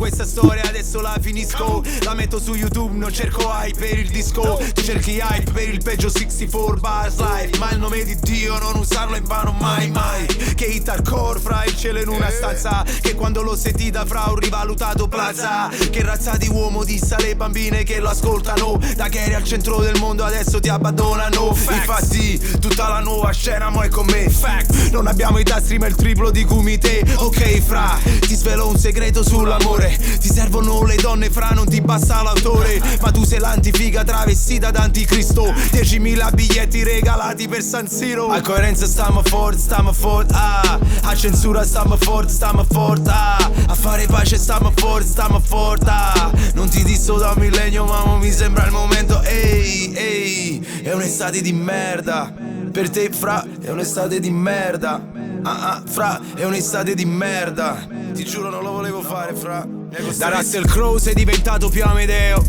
questa storia adesso la finisco. La metto su YouTube, non cerco hype per il disco. Tu cerchi hype per il peggio 64 bars live. Ma il nome di Dio non usarlo in vano mai mai. Che hit hardcore fra il cielo in una stanza. Che quando l'ho sentita fra un rivalutato plaza. Che razza di uomo dissa le bambine che lo ascoltano. Da che eri al centro del mondo adesso ti abbandonano. Infatti tutta la nuova scena mo è con me. Fact Non abbiamo i tastri ma il triplo di kumite Ok fra ti svelo un segreto sull'amore Ti servono le donne fra non ti basta l'autore. Ma tu sei l'antifiga travestita d'anticristo 10.000 biglietti regalati per San Siro. A coerenza stiamo forte, stiamo forte ah. A censura stiamo forte, stiamo forte ah. A fare pace stiamo forte, stiamo forte ah. Non ti disso da un millennio ma mi sembra il momento. Ehi, ehi, è un'estate di merda. Per te fra, è un'estate di merda Ah ah, fra, è un'estate di merda. Ti giuro non lo volevo fare, fra da Russell Crowe sei diventato più Amedeo.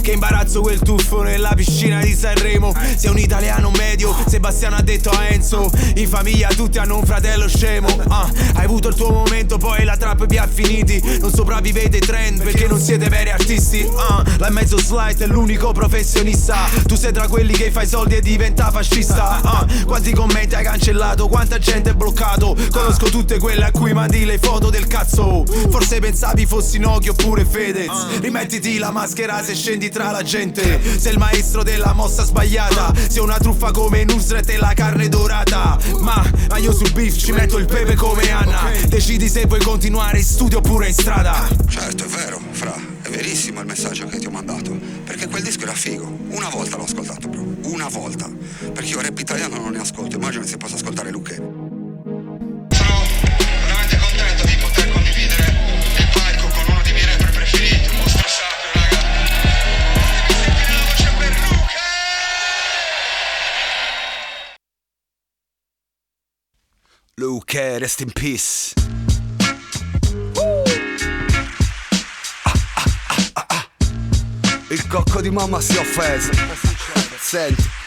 Che imbarazzo quel tuffo nella piscina di Sanremo. Sei un italiano medio, Sebastiano ha detto a Enzo. In famiglia tutti hanno un fratello scemo. Ah, Hai avuto il tuo momento, poi la trap vi ha finiti. Non sopravvivete ai trend perché non siete veri artisti. Ah, La mezzo slide è l'unico professionista. Tu sei tra quelli che fai soldi e diventa fascista. Ah, Quanti commenti hai cancellato, quanta gente è bloccato. Conosco tutte quelle a cui mandi le foto del cazzo. Forse pensavi fossi Nokia oppure Fedez Rimettiti la maschera se scendi tra la gente Sei il maestro della mossa sbagliata Sei una truffa come Nusret e la carne dorata Ma, ma io sul beef ci metto il pepe come Anna Decidi se vuoi continuare in studio oppure in strada Certo, è vero, fra, è verissimo il messaggio che ti ho mandato. Perché quel disco era figo. Una volta l'ho ascoltato, bro. Una volta. Perché io rap italiano non ne ascolto. Immagino se posso ascoltare Luque. Luke, rest in peace Il cocco di mamma si è offeso. Senti.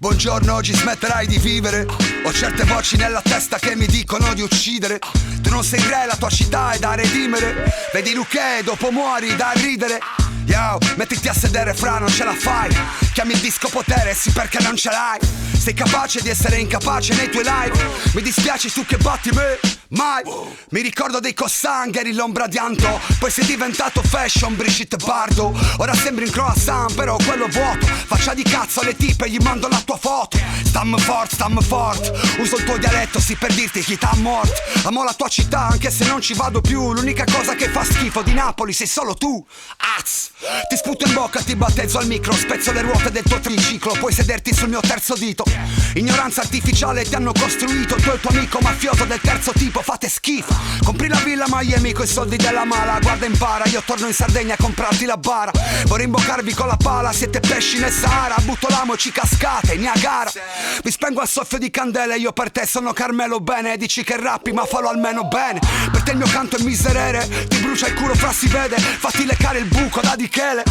Buongiorno, oggi smetterai di vivere. Ho certe voci nella testa che mi dicono di uccidere. Tu non sei re, la tua città è da redimere. Vedi Luque, dopo muori da ridere. Yo, mettiti a sedere fra, non ce la fai. Chiami il disco potere, sì perché non ce l'hai. Sei capace di essere incapace nei tuoi live Mi dispiace tu che batti me Mai. Mi ricordo dei cossangheri l'ombra di Anto. Poi sei diventato fashion Brigitte Bardo Ora sembri un croissant però quello vuoto. Faccia di cazzo alle tipe gli mando la tua foto. Stammi fort, stammi fort Uso il tuo dialetto sì per dirti chi t'ha mort. Amo la tua città anche se non ci vado più. L'unica cosa che fa schifo di Napoli sei solo tu. Az! Ti sputo in bocca, ti battezzo al micro Spezzo le ruote del tuo triciclo. Puoi sederti sul mio terzo dito. Ignoranza artificiale ti hanno costruito. Tu e il tuo amico mafioso del terzo tipo Fate schifo. Compri la villa Miami coi soldi della mala. Guarda impara, io torno in Sardegna a comprarti la bara. Vorrei imboccarvi con la pala Siete pesci nel Sahara. Butto l'amo e ci cascate, Niagara. Mi spengo al soffio di candele Io per te sono Carmelo Bene. Dici che rappi ma fallo almeno bene. Per te il mio canto è miserere Ti brucia il culo fra si vede. Fatti leccare il buco da Dichele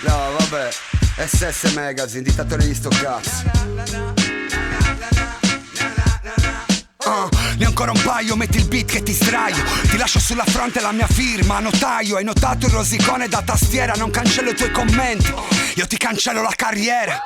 No vabbè SS Magazine, dittatore di sto cazzo Uh, ne ancora un paio, metti il beat che ti sdraio. Ti lascio sulla fronte la mia firma, notaio. Hai notato il rosicone da tastiera, non cancello i tuoi commenti. Io ti cancello la carriera.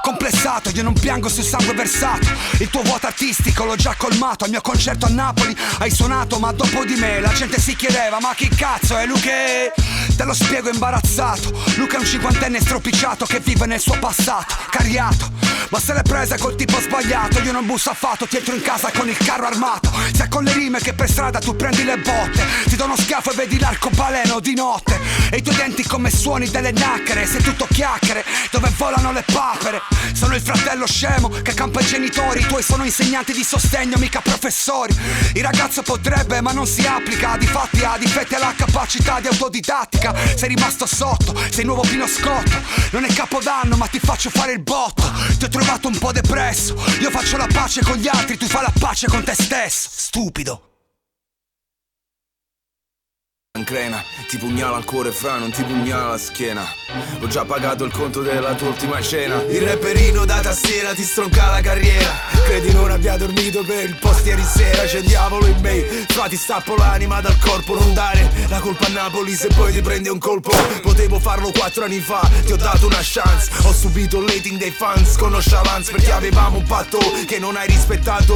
Complessato, io non piango sul sangue versato. Il tuo vuoto artistico l'ho già colmato. Al mio concerto a Napoli hai suonato Ma dopo di me la gente si chiedeva Ma chi cazzo è Luche? Te lo spiego imbarazzato. Luca è un cinquantenne stropicciato Che vive nel suo passato, cariato. Ma se l'è presa col tipo sbagliato Io non busso affatto, ti entro in casa con il carro armato. Sei con le rime che per strada tu prendi le botte. Ti do uno schiaffo e vedi l'arcobaleno di notte. E i tuoi denti come suoni delle nacchere Sei tutto chiacchiere dove volano le papere. Sono il fratello scemo che campa i genitori. I tuoi sono insegnanti di sostegno, mica professori. Il ragazzo potrebbe ma non si applica. Difatti ha difetti alla capacità di autodidattica. Sei rimasto sotto, sei nuovo Pino Scotto. Non è capodanno ma ti faccio fare il botto. Ti ho trovato un po' depresso. Io faccio la pace con gli altri, tu fai la pace con te stesso. Stupido Crena, ti pugnala al cuore fra, non ti pugnala la schiena. Ho già pagato il conto della tua ultima cena. Il rapperino da tastiera ti stronca la carriera. Credi non abbia dormito per il post ieri sera. C'è diavolo in me, fra ti stappo l'anima dal corpo. Non dare la colpa a Napoli se poi ti prende un colpo. Potevo farlo quattro anni fa, ti ho dato una chance. Ho subito il dei fans con nonchalance Perché avevamo un patto che non hai rispettato.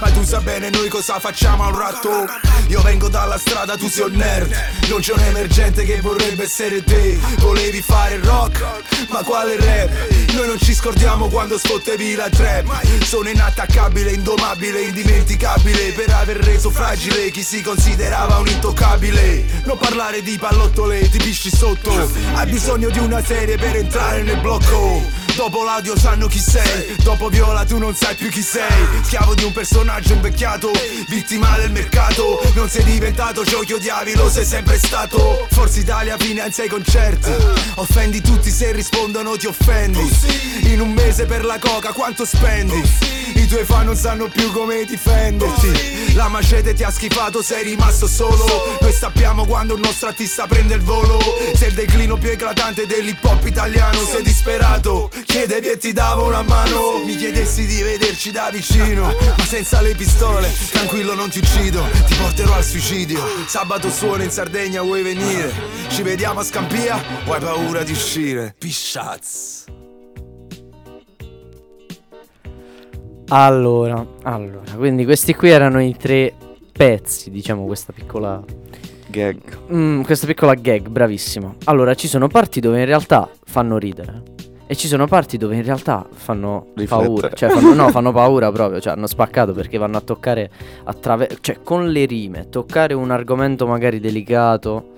Ma tu sai bene noi cosa facciamo a un ratto? Io vengo dalla strada, tu sei un nerd non c'è un emergente che vorrebbe essere te. Volevi fare rock, ma quale rap? Noi non ci scordiamo quando sfottevi la trap. Sono inattaccabile, indomabile, indimenticabile. Per aver reso fragile chi si considerava un intoccabile. Non parlare di pallottole, ti pisci sotto. Hai bisogno di una serie per entrare nel blocco Dopo l'audio sanno chi sei. Dopo Viola tu non sai più chi sei. Schiavo di un personaggio invecchiato Vittima del mercato. Non sei diventato ciò che odiavi Lo sei sempre stato. Forza Italia finanzia i concerti. Offendi tutti se rispondono ti offendi. In un mese per la coca quanto spendi? I tuoi fan non sanno più come difenderti. La macete ti ha schifato sei rimasto solo. Noi sappiamo quando un nostro artista prende il volo. Sei il declino più eclatante dell'hip hop italiano Sei disperato Chiedevi e ti davo una mano. Mi chiedessi di vederci da vicino Ma senza le pistole Tranquillo non ti uccido. Ti porterò al suicidio. Sabato suona in Sardegna vuoi venire? Ci vediamo a Scampia? O hai paura di uscire? Pisciaz. Allora, allora, quindi questi qui erano i tre pezzi, diciamo, questa piccola Gag. Mm, questa piccola gag, bravissimo. Allora, ci sono parti dove in realtà fanno ridere. E ci sono parti dove in realtà fanno Riflettere. paura. Cioè, fanno, no, fanno paura proprio. Cioè, hanno spaccato perché vanno a toccare attraverso. Cioè, con le rime, toccare un argomento magari delicato.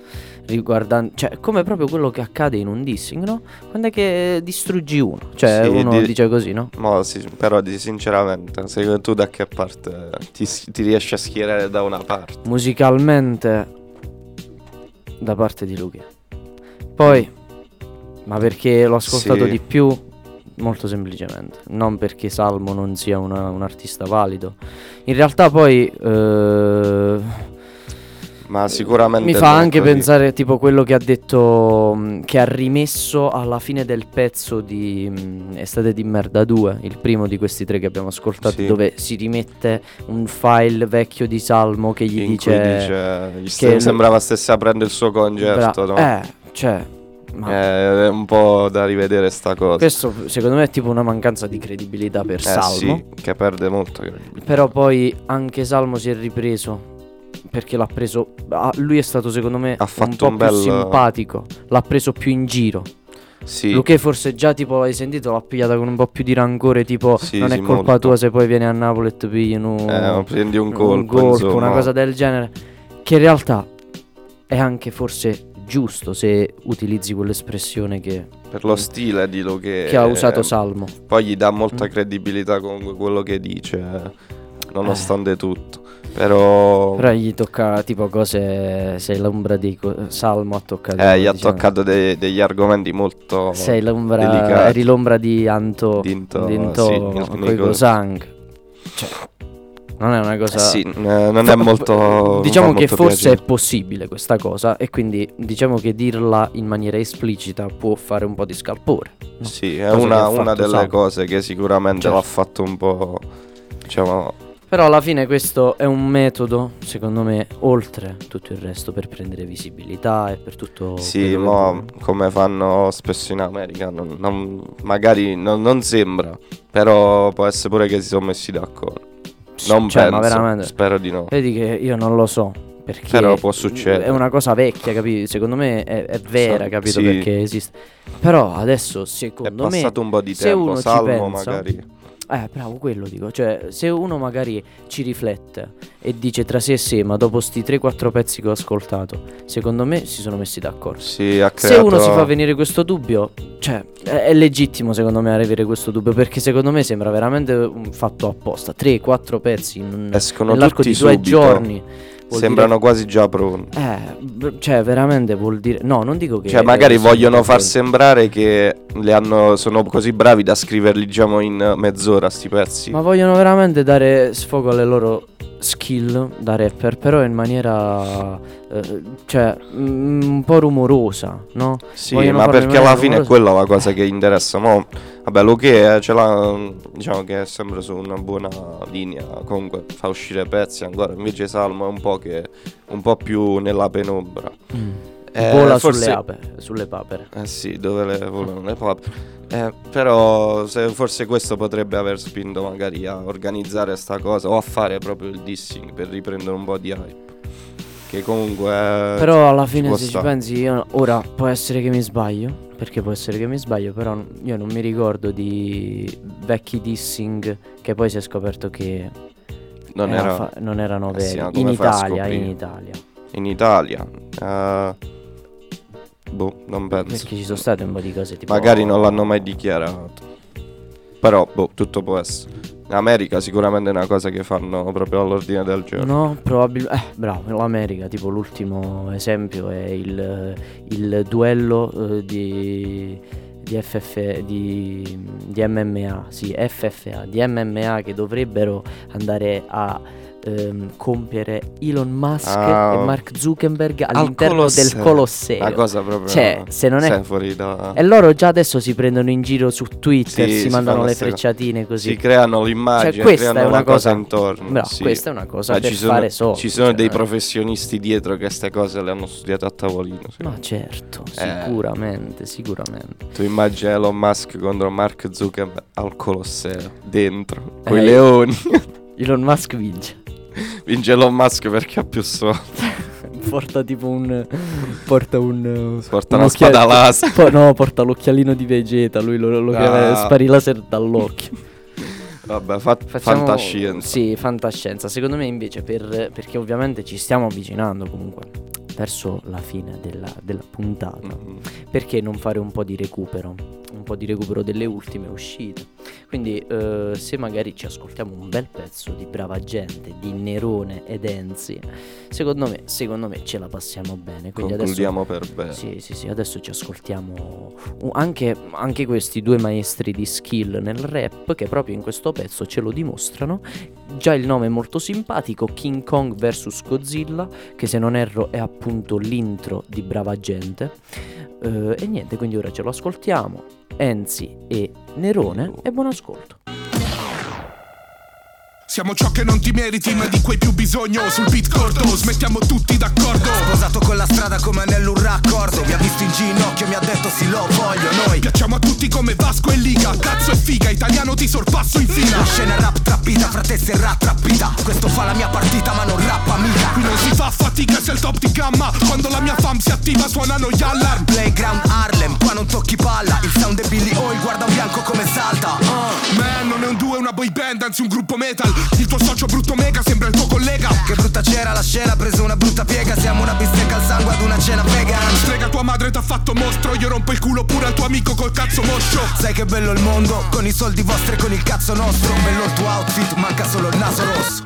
Riguardante, cioè, come proprio quello che accade in un dissing, no? Quando è che distruggi uno. Cioè, Sì, uno di- dice così, no? Ma sì, però sinceramente, secondo tu da che parte ti, ti riesci a schierare da una parte? musicalmente da parte di Luca. Poi, ma perché l'ho ascoltato Sì. di più? Molto semplicemente, non perché Salmo non sia una- un artista valido. In realtà poi eh, Ma sicuramente mi fa anche così. pensare tipo quello che ha detto, mh, che ha rimesso alla fine del pezzo di mh, Estate di merda 2, il primo di questi tre che abbiamo ascoltato, Sì. dove si rimette un file vecchio di Salmo che gli in dice... dice, che sembrava stesse aprendo il suo concerto, no? Eh, cioè, Ma È un po' da rivedere sta cosa. questo secondo me è tipo una mancanza di credibilità per Eh Salmo. sì, che perde molto credibilità. Però poi anche Salmo si è ripreso. Perché l'ha preso. ah, lui è stato secondo me Ha un fatto po' un più bel- simpatico. L'ha preso più in giro. Sì, Luque forse già tipo hai sentito l'ha pigliata con un po' più di rancore. Tipo Sì, non è colpa molto. tua se poi vieni a Napoli e ti pigliano eh, prendi un un colpo, colpo, insomma. una cosa del genere. Che in realtà è anche forse giusto se utilizzi quell'espressione che, Per lo stile di lo che... che ha usato eh, Salmo. Poi gli dà molta Mm. credibilità comunque quello che dice, eh, nonostante tutto. Però... Però gli tocca tipo cose. Sei l'ombra di co- Salmo ha toccato. Eh, gli ha diciamo, toccato de- degli argomenti molto... Sei l'ombra. delicati. Eri l'ombra di Anto. Dinto, Dinto sì, nel- coi nei co- Cosang. Cioè. Non è una Eh cosa. sì, eh, non è molto... Diciamo che molto forse piacere. è possibile questa cosa e quindi diciamo che dirla in maniera esplicita può fare un po' di scalpore. no? Sì, è Cosa che una, una delle cose che sicuramente Certo. l'ha fatto un po'... Diciamo... Però alla fine questo è un metodo, secondo me, oltre tutto il resto per prendere visibilità e per tutto Sì, che ma vuoi. come fanno spesso in America, non- non- magari non, non sembra, però può essere pure che si sono messi d'accordo. Non Cioè, penso, veramente spero di no. Vedi che io non lo so. Perché Però può succedere. È una cosa vecchia, capito? Secondo me è, è vera, Sa- capito? sì. Perché esiste. Però adesso, È secondo me. passato un po' di tempo, Salmo pensa- magari... Eh, bravo, quello dico. Cioè, se uno magari ci riflette e dice tra sé e sé, ma dopo sti 3-4 pezzi che ho ascoltato, secondo me si sono messi d'accordo. Sì, ha Se creato... uno si fa venire questo dubbio, cioè, è, legittimo secondo me avere questo dubbio, perché secondo me sembra veramente un fatto apposta. 3-4 pezzi in, Escono nell'arco di due subito. giorni. Sembrano quasi già pronti. dire- eh, cioè, veramente vuol dire... No, non dico che... Cioè, magari vogliono far quello. sembrare che le hanno, sono così bravi da scriverli, diciamo, in mezz'ora sti pezzi. Ma vogliono veramente dare sfogo alle loro skill da rapper, però in maniera eh, cioè mm, un po' rumorosa, no? Sì, vogliono ma perché alla maniera fine è rumorosa. quella la cosa che interessa. Mo, vabbè, lo che è, ce l'ha, diciamo che è sempre su una buona linea. Comunque fa uscire pezzi ancora. Invece Salmo è un po' che un po' più nella penombra. Eh, Vola forse- sulle ape, sulle papere. Eh sì, dove le volano le papere. Eh, però se forse questo potrebbe aver spinto magari a organizzare sta cosa o a fare proprio il dissing per riprendere un po' di hype. Che comunque eh, Però alla fine se ci pensi io ora può essere che mi sbaglio, perché può essere che mi sbaglio, però io non mi ricordo di vecchi dissing che poi si è scoperto che non, era fa- non erano Eh sì, veri. ma in Italia, in? Italia. in Italia. Eh, boh, non penso. Perché ci sono state un po' di cose tipo Magari non l'hanno mai dichiarato. Però, boh, tutto può essere. In America sicuramente è una cosa che fanno proprio all'ordine del giorno. No, probabilmente. Eh, bravo, l'America, tipo l'ultimo esempio è il, il duello eh, di, di FF, di, di MMA, sì, FFA, di MMA che dovrebbero andare a ehm, compiere Elon Musk Ah, e Mark Zuckerberg al all'interno del Colosseo. Una cosa proprio. Cioè, se non è- fuori da. E loro già adesso si prendono in giro su Twitter, Sì, si si mandano le frecciatine così. Si creano l'immagine, Cioè, questa creano è una la cosa, cosa- intorno. Bravo, sì. questa è una cosa Ma per ci sono, fare soldi. Ci sono cioè, dei è- professionisti dietro che queste cose le hanno studiate a tavolino. Ma me. certo, Eh. sicuramente, sicuramente. Tu immagini Elon Musk contro Mark Zuckerberg al Colosseo, dentro, con i Eh. leoni. Elon Musk vince. Vince Elon Musk perché ha più soldi. [LAUGHS] Porta tipo un. Porta un. Porta un una spada laser. po- no, porta l'occhialino di Vegeta. Lui lo, lo chiama spari laser dall'occhio. Vabbè, fa- Facciamo- fantascienza. Sì, fantascienza. Secondo me invece, per, perché ovviamente ci stiamo avvicinando comunque verso la fine della, della puntata. Mm. perché non fare un po' di recupero? Po' di recupero delle ultime uscite. Quindi, eh, se magari ci ascoltiamo un bel pezzo di brava gente, di Nerone ed Enzi, secondo me, secondo me ce la passiamo bene. Quindi adesso. Concludiamo per bene. Sì, sì, sì, adesso ci ascoltiamo uh, anche, anche questi due maestri di skill nel rap che proprio in questo pezzo ce lo dimostrano. Già il nome è molto simpatico, King Kong vs Godzilla, che se non erro è appunto l'intro di Brava Gente. Eh, e niente, quindi ora ce lo ascoltiamo. Enzi e Nerone e buon ascolto. Siamo ciò che non ti meriti ma di cui hai più bisogno. Sul beat corto smettiamo tutti d'accordo. Sposato con la strada come anello un raccordo. Mi ha visto in ginocchio, mi ha detto sì lo voglio Noi Piacciamo a tutti come Vasco e Liga. Cazzo e figa, italiano ti sorpasso in fila. La scena è rap trappita, fra te si è rattrappita Questo fa la mia partita ma non rappa mica. Qui non si fa fatica se il top di gamma. Quando la mia fam si attiva suonano gli allarm Playground Harlem, qua non tocchi palla. Il sound è Billy Oil, guarda un bianco come salta. Uh. Man, non è un duo, è una boy band, anzi un gruppo metal Il tuo socio brutto mega sembra il tuo collega. Che brutta c'era la scena, ha preso una brutta piega. Siamo una bistecca al sangue ad una cena vegan Strega tua madre t'ha fatto mostro. Io rompo il culo pure al tuo amico col cazzo moscio. Sai che bello il mondo, con i soldi vostri e con il cazzo nostro. Bello il tuo outfit, manca solo il naso rosso.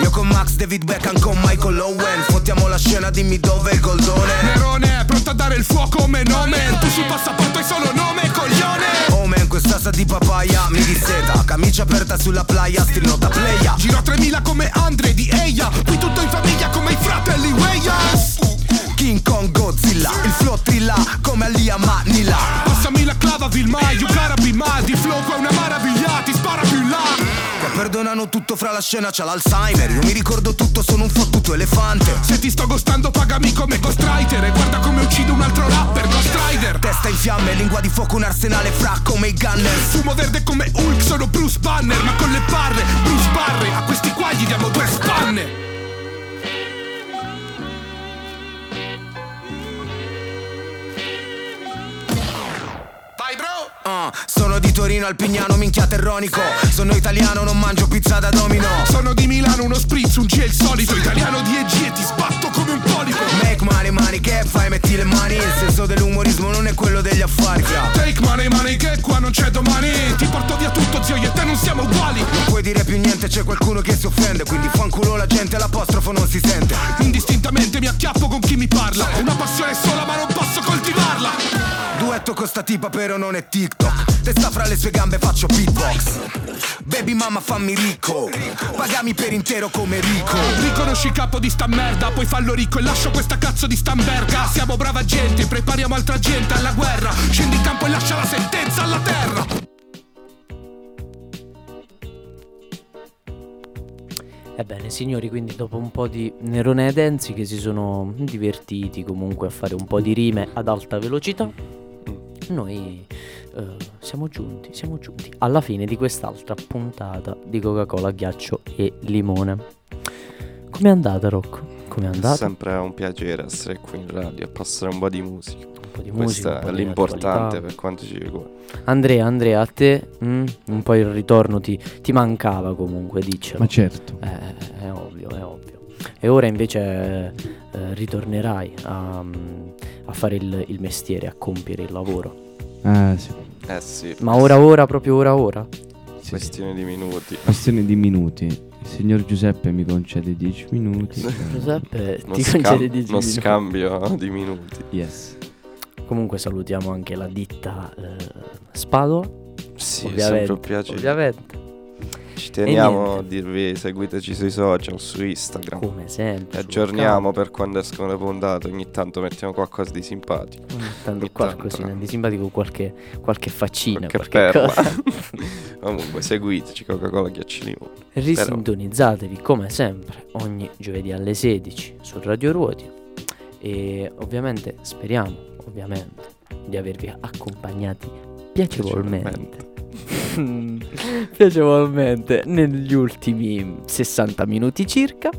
Io con Max, David Beckham, con Michael Owen. Fottiamo la scena, dimmi dove è il goldone. Nerone, pronto a dare il fuoco come nomen Tu sul passaporto hai solo nome, coglione. Oh man, questa sa di papaya, mi disseta. Camicia aperta sulla playa, still nota playa Giro a 3000 come Andre di Eia. Qui tutto in famiglia come i fratelli Weyas King Kong Godzilla, il flow trilla come Alia Manila. Passami la clava Vilma, you gotta be mad. Di flow qua è una maraviglia, tutto fra la scena, c'ha l'Alzheimer. Io mi ricordo tutto, sono un fottuto elefante. Se ti sto gostando pagami come ghostwriter. E guarda come uccido un altro rapper, Ghost Rider. Testa in fiamme, lingua di fuoco, un arsenale fra come i gunner. Fumo verde come Hulk, sono Bruce Banner. Ma con le parre, Bruce Barre A questi qua gli diamo due spanne Uh, sono di Torino al Pignano, minchia terronico. Sono italiano, non mangio pizza da domino. Sono di Milano, uno spritz, un G è il solito. Italiano di EG e ti sbatto come un polipo Make money, money, che fai? Metti le mani. Il senso dell'umorismo non è quello degli affari. Fra. Take money, money, che qua non c'è domani. Ti porto via tutto zio, io e te non siamo uguali. Non puoi dire più niente, c'è qualcuno che si offende. Quindi fanculo la gente, l'apostrofo non si sente. Indistintamente mi acchiappo con chi mi parla. Una passione sola ma non posso coltivarla Duetto con sta tipa però non è TikTok. Testa fra le sue gambe faccio beatbox. Baby mamma fammi ricco. Pagami per intero come Rico. Riconosci il capo di sta merda Poi fallo ricco e lascio questa cazzo di stamberga. Siamo brava gente, prepariamo altra gente alla guerra. Scendi in campo e lascia la sentenza alla terra. Ebbene signori, quindi dopo un po' di Nerone e Denzi che si sono divertiti comunque a fare un po' di rime ad alta velocità, noi eh, siamo giunti, siamo giunti alla fine di quest'altra puntata di Coca-Cola, ghiaccio e limone. Com'è andata Rocco? Com'è È andata? sempre un piacere essere qui in radio e passare un po' di musica. Un po' di Questo musica, un è l'importante per quanto ci riguarda. Andrea, Andrea, a te mm, un po' il ritorno ti, ti mancava comunque, diccelo. Ma certo. Eh, è ovvio, è ovvio. E ora invece eh, ritornerai a, mm, a fare il, il mestiere, a compiere il lavoro. Eh sì. Eh sì. Ma ora, ora, proprio ora, ora? sì, Questione di minuti. Questione di minuti. Il signor Giuseppe mi concede 10 minuti. Giuseppe, ti scam- concede 10 uno minuti. scambio di minuti. Yes. Comunque salutiamo anche la ditta eh, Spado. Sì, è ovviamente, sempre un piacere. ovviamente. Ci teniamo a dirvi seguiteci sui social, su Instagram. Come sempre. Aggiorniamo per quando escono le puntate. Ogni tanto mettiamo qualcosa di simpatico. Ogni tanto ogni qualcosina tanto. di simpatico, qualche, qualche faccina, Qualche qualche. [LAUGHS] Comunque, seguiteci Coca-Cola Ghiacciolino. Risintonizzatevi come sempre ogni giovedì alle 16 su Radio Ruoti e ovviamente speriamo ovviamente di avervi accompagnati piacevolmente piacevolmente [LAUGHS] negli ultimi 60 minuti circa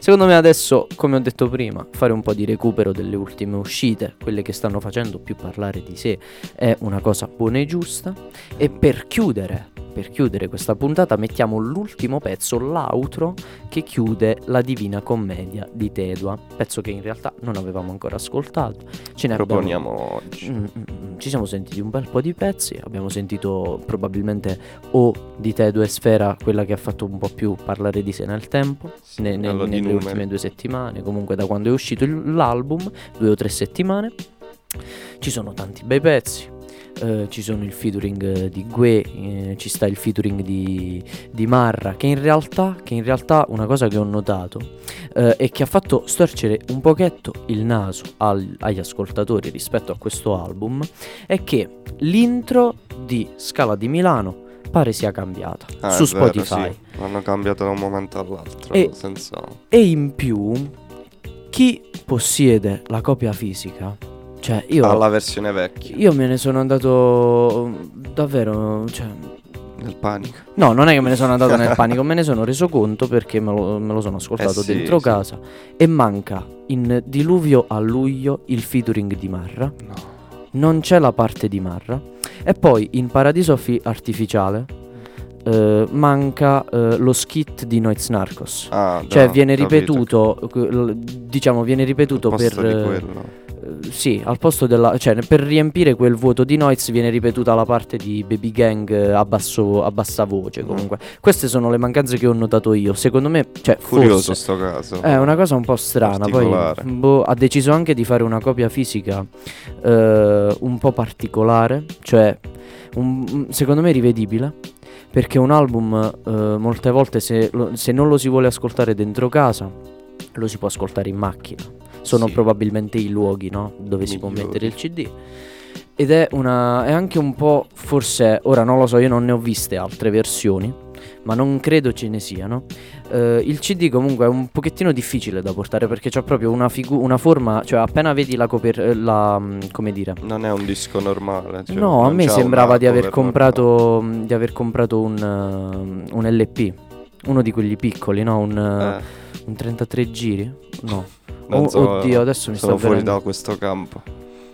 Secondo me adesso, come ho detto prima, fare un po' di recupero delle ultime uscite, quelle che stanno facendo più parlare di sé, è una cosa buona e giusta. E per chiudere, per chiudere questa puntata mettiamo l'ultimo pezzo, l'outro, che chiude la Divina Commedia di Tedua, pezzo che in realtà non avevamo ancora ascoltato. Ce ne abbiamo- Proponiamo oggi. Mm, mm, mm. Ci siamo sentiti un bel po' di pezzi, abbiamo sentito probabilmente o di Tedua e Sfera, quella che ha fatto un po' più parlare di sé nel tempo, Sì, ne- ne- nelle numeri. ultime due settimane, comunque da quando è uscito l'album, due o tre settimane. Ci sono tanti bei pezzi. Eh, ci sono il featuring eh, di Gue, eh, ci sta il featuring di, di Marra, che in, realtà, che in realtà una cosa che ho notato eh, e che ha fatto storcere un pochetto il naso al- agli ascoltatori rispetto a questo album è che l'intro di Scala di Milano pare sia cambiata Ah, su è vero, Spotify. sì. L'hanno cambiato da un momento all'altro. E- senza... E in più, chi possiede la copia fisica, cioè io, Alla versione vecchia. io me ne sono andato davvero, cioè, Nel panico. no, non è che me ne sono andato nel [LAUGHS] panico, me ne sono reso conto perché me lo, me lo sono ascoltato Eh sì, dentro sì. casa e manca in Diluvio a luglio il featuring di Marra, No. non c'è la parte di Marra e poi in Paradiso Fi- Artificiale eh, manca eh, lo skit di Noiz Narcos. Ah, Cioè già, viene ripetuto, eh, diciamo viene ripetuto per... di sì, al posto della... cioè per riempire quel vuoto di Noiz viene ripetuta la parte di Baby Gang eh, a, basso, a bassa voce comunque. Queste sono le mancanze che ho notato io. Secondo me, cioè Curioso forse... sto caso. È una cosa un po' strana. Poi Particolare. boh, ha deciso anche di fare una copia fisica eh, un po' particolare, cioè un- un- secondo me rivedibile. Perché un album eh, molte volte se, lo- se non lo si vuole ascoltare dentro casa, lo si può ascoltare in macchina. Sono Sì. probabilmente i luoghi no? dove si può Migliori. mettere il CD. Ed è, una, è anche un po', forse, ora non lo so, io non ne ho viste altre versioni, ma non credo ce ne siano. Eh, il CD comunque è un pochettino difficile da portare perché c'ha proprio una, figu- una forma, cioè appena vedi la copertura, la, mm, come dire, Non è un disco normale. cioè, no, a me sembrava di aver comprato, mh, di aver comprato un, uh, un LP, uno di quelli piccoli, no? Un, uh, normale. Un 33 giri? No. Oh, so, oddio, adesso mi sta fuori da questo campo.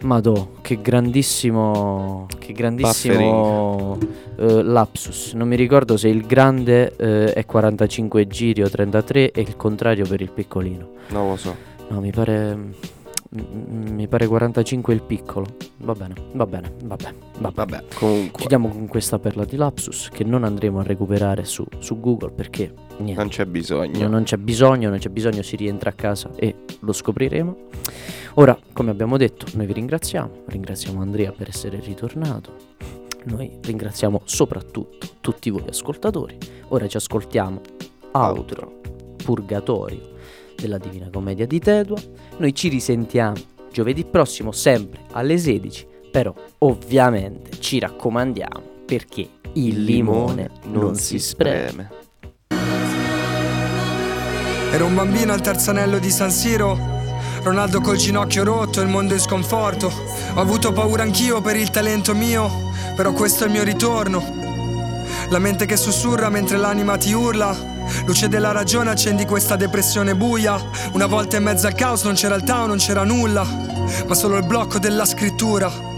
Madò, che grandissimo, che grandissimo eh, lapsus. Non mi ricordo se il grande eh, è 45 giri o 33 e il contrario per il piccolino. Non lo so. No, mi pare, mi pare 45 il piccolo. Va bene, va bene, vabbè, vabbè. Vabbè, comunque. Chiudiamo con questa perla di lapsus che non andremo a recuperare su, su Google perché niente. Non c'è bisogno. No, non c'è bisogno, non c'è bisogno, si rientra a casa e lo scopriremo. Ora, come abbiamo detto, noi vi ringraziamo, ringraziamo Andrea per essere ritornato. Noi ringraziamo soprattutto tutti voi ascoltatori. Ora ci ascoltiamo Outro, Purgatorio della Divina Commedia di Tedua. Noi ci risentiamo giovedì prossimo sempre alle 16, però ovviamente ci raccomandiamo perché il limone non si spreme. Ero un bambino al terzo anello di San Siro. Ronaldo col ginocchio rotto, il mondo in sconforto. Ho avuto paura anch'io per il talento mio, però questo è il mio ritorno. La mente che sussurra mentre l'anima ti urla. Luce della ragione, accendi questa depressione buia. Una volta in mezzo al caos non c'era il Tao, non c'era nulla, ma solo il blocco della scrittura.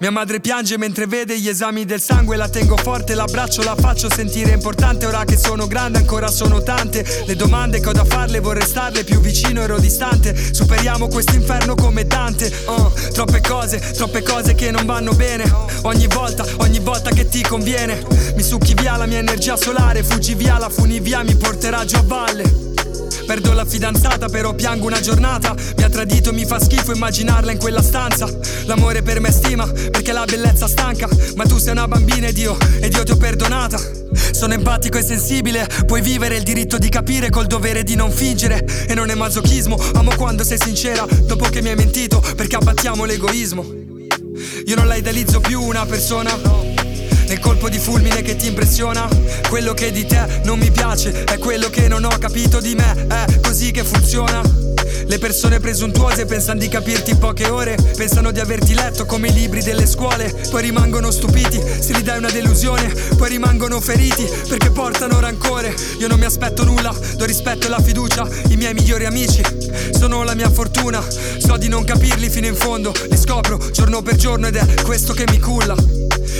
Mia madre piange mentre vede gli esami del sangue, la tengo forte, l'abbraccio, la faccio sentire importante. Ora che sono grande ancora sono tante le domande che ho da farle, vorrei starle più vicino, ero distante. Superiamo questo inferno come Dante. Uh, troppe cose, troppe cose che non vanno bene. Ogni volta, ogni ti conviene, mi succhi via la mia energia solare, fuggi via, la funivia mi porterà giù a valle. Perdo la fidanzata, però piango una giornata. Mi ha tradito, mi fa schifo immaginarla in quella stanza. L'amore per me stima, perché la bellezza stanca. Ma tu sei una bambina ed io, ed io ti ho perdonata. Sono empatico e sensibile, puoi vivere il diritto di capire col dovere di non fingere. E non è masochismo, amo quando sei sincera, dopo che mi hai mentito, perché abbattiamo l'egoismo. Io non la idealizzo più una persona. Nel colpo di fulmine che ti impressiona Quello che di te non mi piace È quello che non ho capito di me È così che funziona. Le persone presuntuose pensano di capirti in poche ore Pensano di averti letto come i libri delle scuole Poi rimangono stupiti Se gli dai una delusione Poi rimangono feriti Perché portano rancore. Io non mi aspetto nulla Do rispetto e la fiducia I miei migliori amici Sono la mia fortuna. So di non capirli fino in fondo Li scopro giorno per giorno Ed è questo che mi culla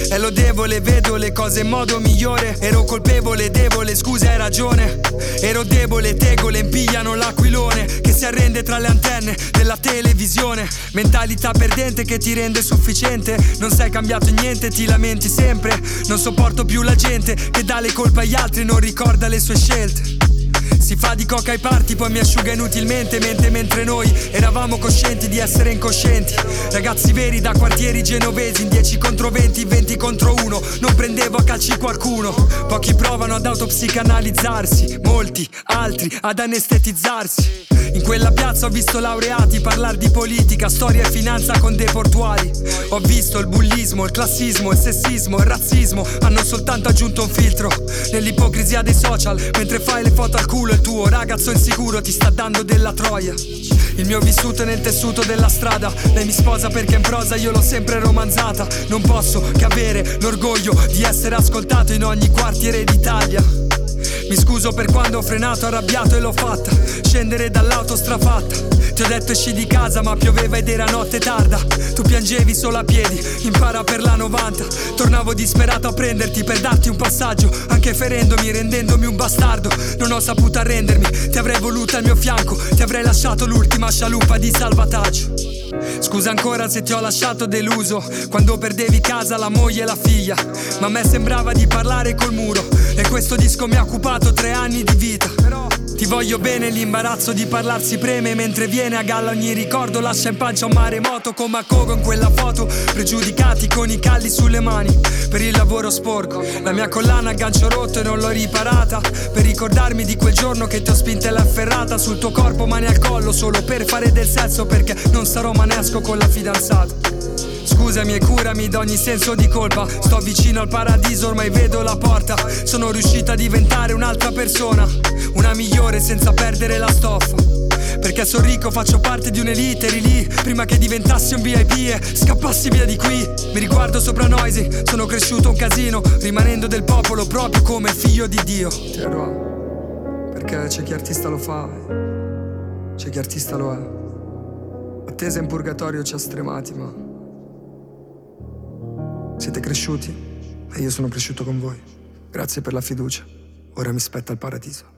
è lodevole, vedo le cose in modo migliore. Ero colpevole, devo le scuse, hai ragione. Ero debole, tegole impigliano l'aquilone Che si arrende tra le antenne della televisione. Mentalità perdente che ti rende sufficiente. Non sei cambiato niente, ti lamenti sempre. Non sopporto più la gente che dà le colpe agli altri e non ricorda le sue scelte si fa di coca ai parti Poi mi asciuga inutilmente Mentre mentre noi eravamo coscienti di essere incoscienti Ragazzi veri da quartieri genovesi In 10 contro 20, 20 contro 1 Non prendevo a calci qualcuno Pochi provano ad autopsicanalizzarsi Molti, altri ad anestetizzarsi in quella piazza ho visto laureati parlare di politica, storia e finanza con dei portuali. Ho visto il bullismo, il classismo, il sessismo, il razzismo. Hanno soltanto aggiunto un filtro nell'ipocrisia dei social. Mentre fai le foto al culo, il tuo ragazzo insicuro ti sta dando della troia. Il mio vissuto è nel tessuto della strada. Lei mi sposa perché in prosa io l'ho sempre romanzata. Non posso che avere l'orgoglio di essere ascoltato in ogni quartiere d'Italia. Mi scuso per quando ho frenato arrabbiato e l'ho fatta Scendere dall'auto strafatta Ti ho detto esci di casa ma pioveva ed era notte tarda. Tu piangevi solo a piedi, impara per la 90 Tornavo disperato a prenderti per darti un passaggio Anche ferendomi, rendendomi un bastardo. Non ho saputo arrendermi, ti avrei voluto al mio fianco Ti avrei lasciato l'ultima scialuppa di salvataggio. Scusa ancora se ti ho lasciato deluso Quando perdevi casa, la moglie e la figlia. Ma a me sembrava di parlare col muro E questo disco mi ha occupato tre anni di vita ti voglio bene, l'imbarazzo di parlarsi preme Mentre viene a galla ogni ricordo Lascia in pancia un maremoto come a Cogo in quella foto Pregiudicati con i calli sulle mani. Per il lavoro sporco La mia collana a gancio rotto e non l'ho riparata. Per ricordarmi di quel giorno che ti ho spinta e l'ha afferrata. Sul tuo corpo mani al collo Solo per fare del sesso Perché non sarò manesco con la fidanzata Scusami e curami d'ogni senso di colpa. Sto vicino al paradiso, ormai vedo la porta. Sono riuscita a diventare un'altra persona Una migliore senza perdere la stoffa. Perché sono ricco, faccio parte di un'elite, eri lì. Prima che diventassi un VIP e scappassi via di qui. Mi riguardo sopra Noisy, sono cresciuto un casino Rimanendo del popolo proprio come figlio di Dio. Terro, perché c'è chi artista lo fa C'è chi artista lo è. Attesa in purgatorio ci ha stremati ma siete cresciuti e io sono cresciuto con voi. Grazie per la fiducia. Ora mi spetta il paradiso.